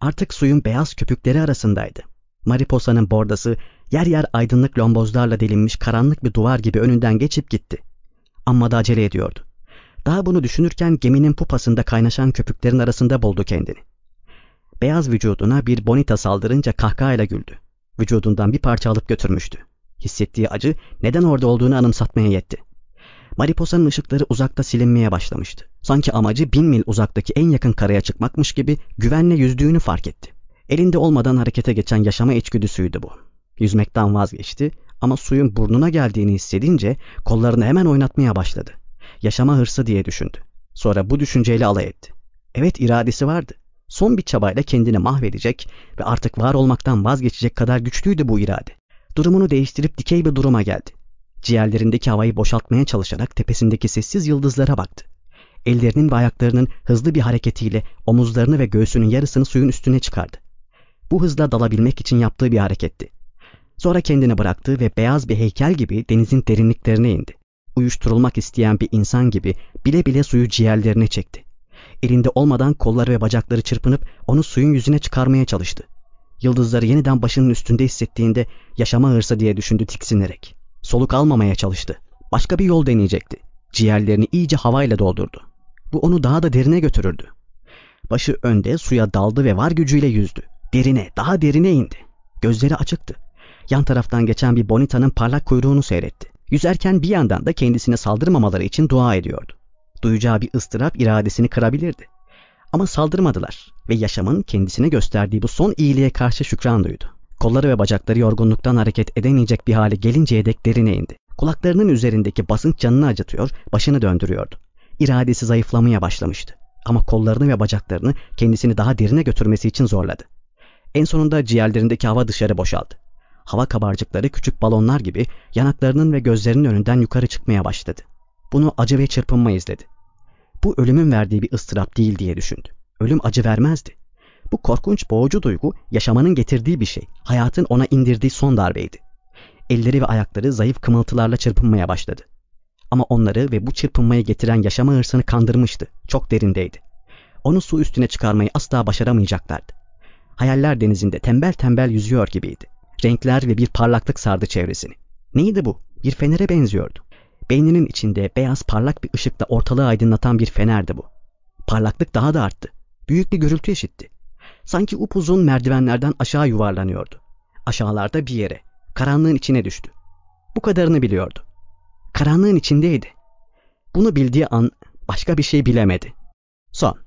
Artık suyun beyaz köpükleri arasındaydı. Mariposa'nın bordası yer yer aydınlık lombozlarla delinmiş karanlık bir duvar gibi önünden geçip gitti. Amma da acele ediyordu. Daha bunu düşünürken geminin pupasında kaynaşan köpüklerin arasında buldu kendini. Beyaz vücuduna bir bonita saldırınca kahkahayla güldü. Vücudundan bir parça alıp götürmüştü. Hissettiği acı neden orada olduğunu anımsatmaya yetti. Mariposa'nın ışıkları uzakta silinmeye başlamıştı. Sanki amacı bin mil uzaktaki en yakın karaya çıkmakmış gibi güvenle yüzdüğünü fark etti. Elinde olmadan harekete geçen yaşama içgüdüsüydü bu. Yüzmekten vazgeçti ama suyun burnuna geldiğini hissedince kollarını hemen oynatmaya başladı. Yaşama hırsı diye düşündü. Sonra bu düşünceyle alay etti. Evet iradesi vardı. Son bir çabayla kendini mahvedecek ve artık var olmaktan vazgeçecek kadar güçlüydü bu irade. Durumunu değiştirip dikey bir duruma geldi. Ciğerlerindeki havayı boşaltmaya çalışarak tepesindeki sessiz yıldızlara baktı. Ellerinin ve ayaklarının hızlı bir hareketiyle omuzlarını ve göğsünün yarısını suyun üstüne çıkardı. Bu hızla dalabilmek için yaptığı bir hareketti. Sonra kendini bıraktı ve beyaz bir heykel gibi denizin derinliklerine indi. Uyuşturulmak isteyen bir insan gibi bile bile suyu ciğerlerine çekti. Elinde olmadan kolları ve bacakları çırpınıp onu suyun yüzüne çıkarmaya çalıştı. Yıldızları yeniden başının üstünde hissettiğinde yaşama hırsı diye düşündü tiksinerek. Soluk almamaya çalıştı. Başka bir yol deneyecekti. Ciğerlerini iyice havayla doldurdu. Bu onu daha da derine götürürdü. Başı önde suya daldı ve var gücüyle yüzdü. Derine, daha derine indi. Gözleri açıktı. Yan taraftan geçen bir bonitanın parlak kuyruğunu seyretti. Yüzerken bir yandan da kendisine saldırmamaları için dua ediyordu. Duyacağı bir ıstırap iradesini kırabilirdi. Ama saldırmadılar ve yaşamın kendisine gösterdiği bu son iyiliğe karşı şükran duydu. Kolları ve bacakları yorgunluktan hareket edemeyecek bir hale gelinceye dek derine indi. Kulaklarının üzerindeki basınç canını acıtıyor, başını döndürüyordu. İradesi zayıflamaya başlamıştı. Ama kollarını ve bacaklarını kendisini daha derine götürmesi için zorladı. En sonunda ciğerlerindeki hava dışarı boşaldı. Hava kabarcıkları küçük balonlar gibi yanaklarının ve gözlerinin önünden yukarı çıkmaya başladı. Bunu acı ve çırpınma izledi. Bu ölümün verdiği bir ıstırap değil diye düşündü. Ölüm acı vermezdi. Bu korkunç boğucu duygu yaşamanın getirdiği bir şey. Hayatın ona indirdiği son darbeydi. Elleri ve ayakları zayıf kımıltılarla çırpınmaya başladı. Ama onları ve bu çırpınmayı getiren yaşama hırsını kandırmıştı. Çok derindeydi. Onu su üstüne çıkarmayı asla başaramayacaklardı. Hayaller denizinde tembel tembel yüzüyor gibiydi. Renkler ve bir parlaklık sardı çevresini. Neydi bu? Bir fenere benziyordu. Beyninin içinde beyaz parlak bir ışıkla ortalığı aydınlatan bir fenerdi bu. Parlaklık daha da arttı. Büyük bir gürültü işitti. Sanki upuzun merdivenlerden aşağı yuvarlanıyordu. Aşağılarda bir yere, karanlığın içine düştü. Bu kadarını biliyordu. Karanlığın içindeydi. Bunu bildiği an başka bir şey bilemedi. Son.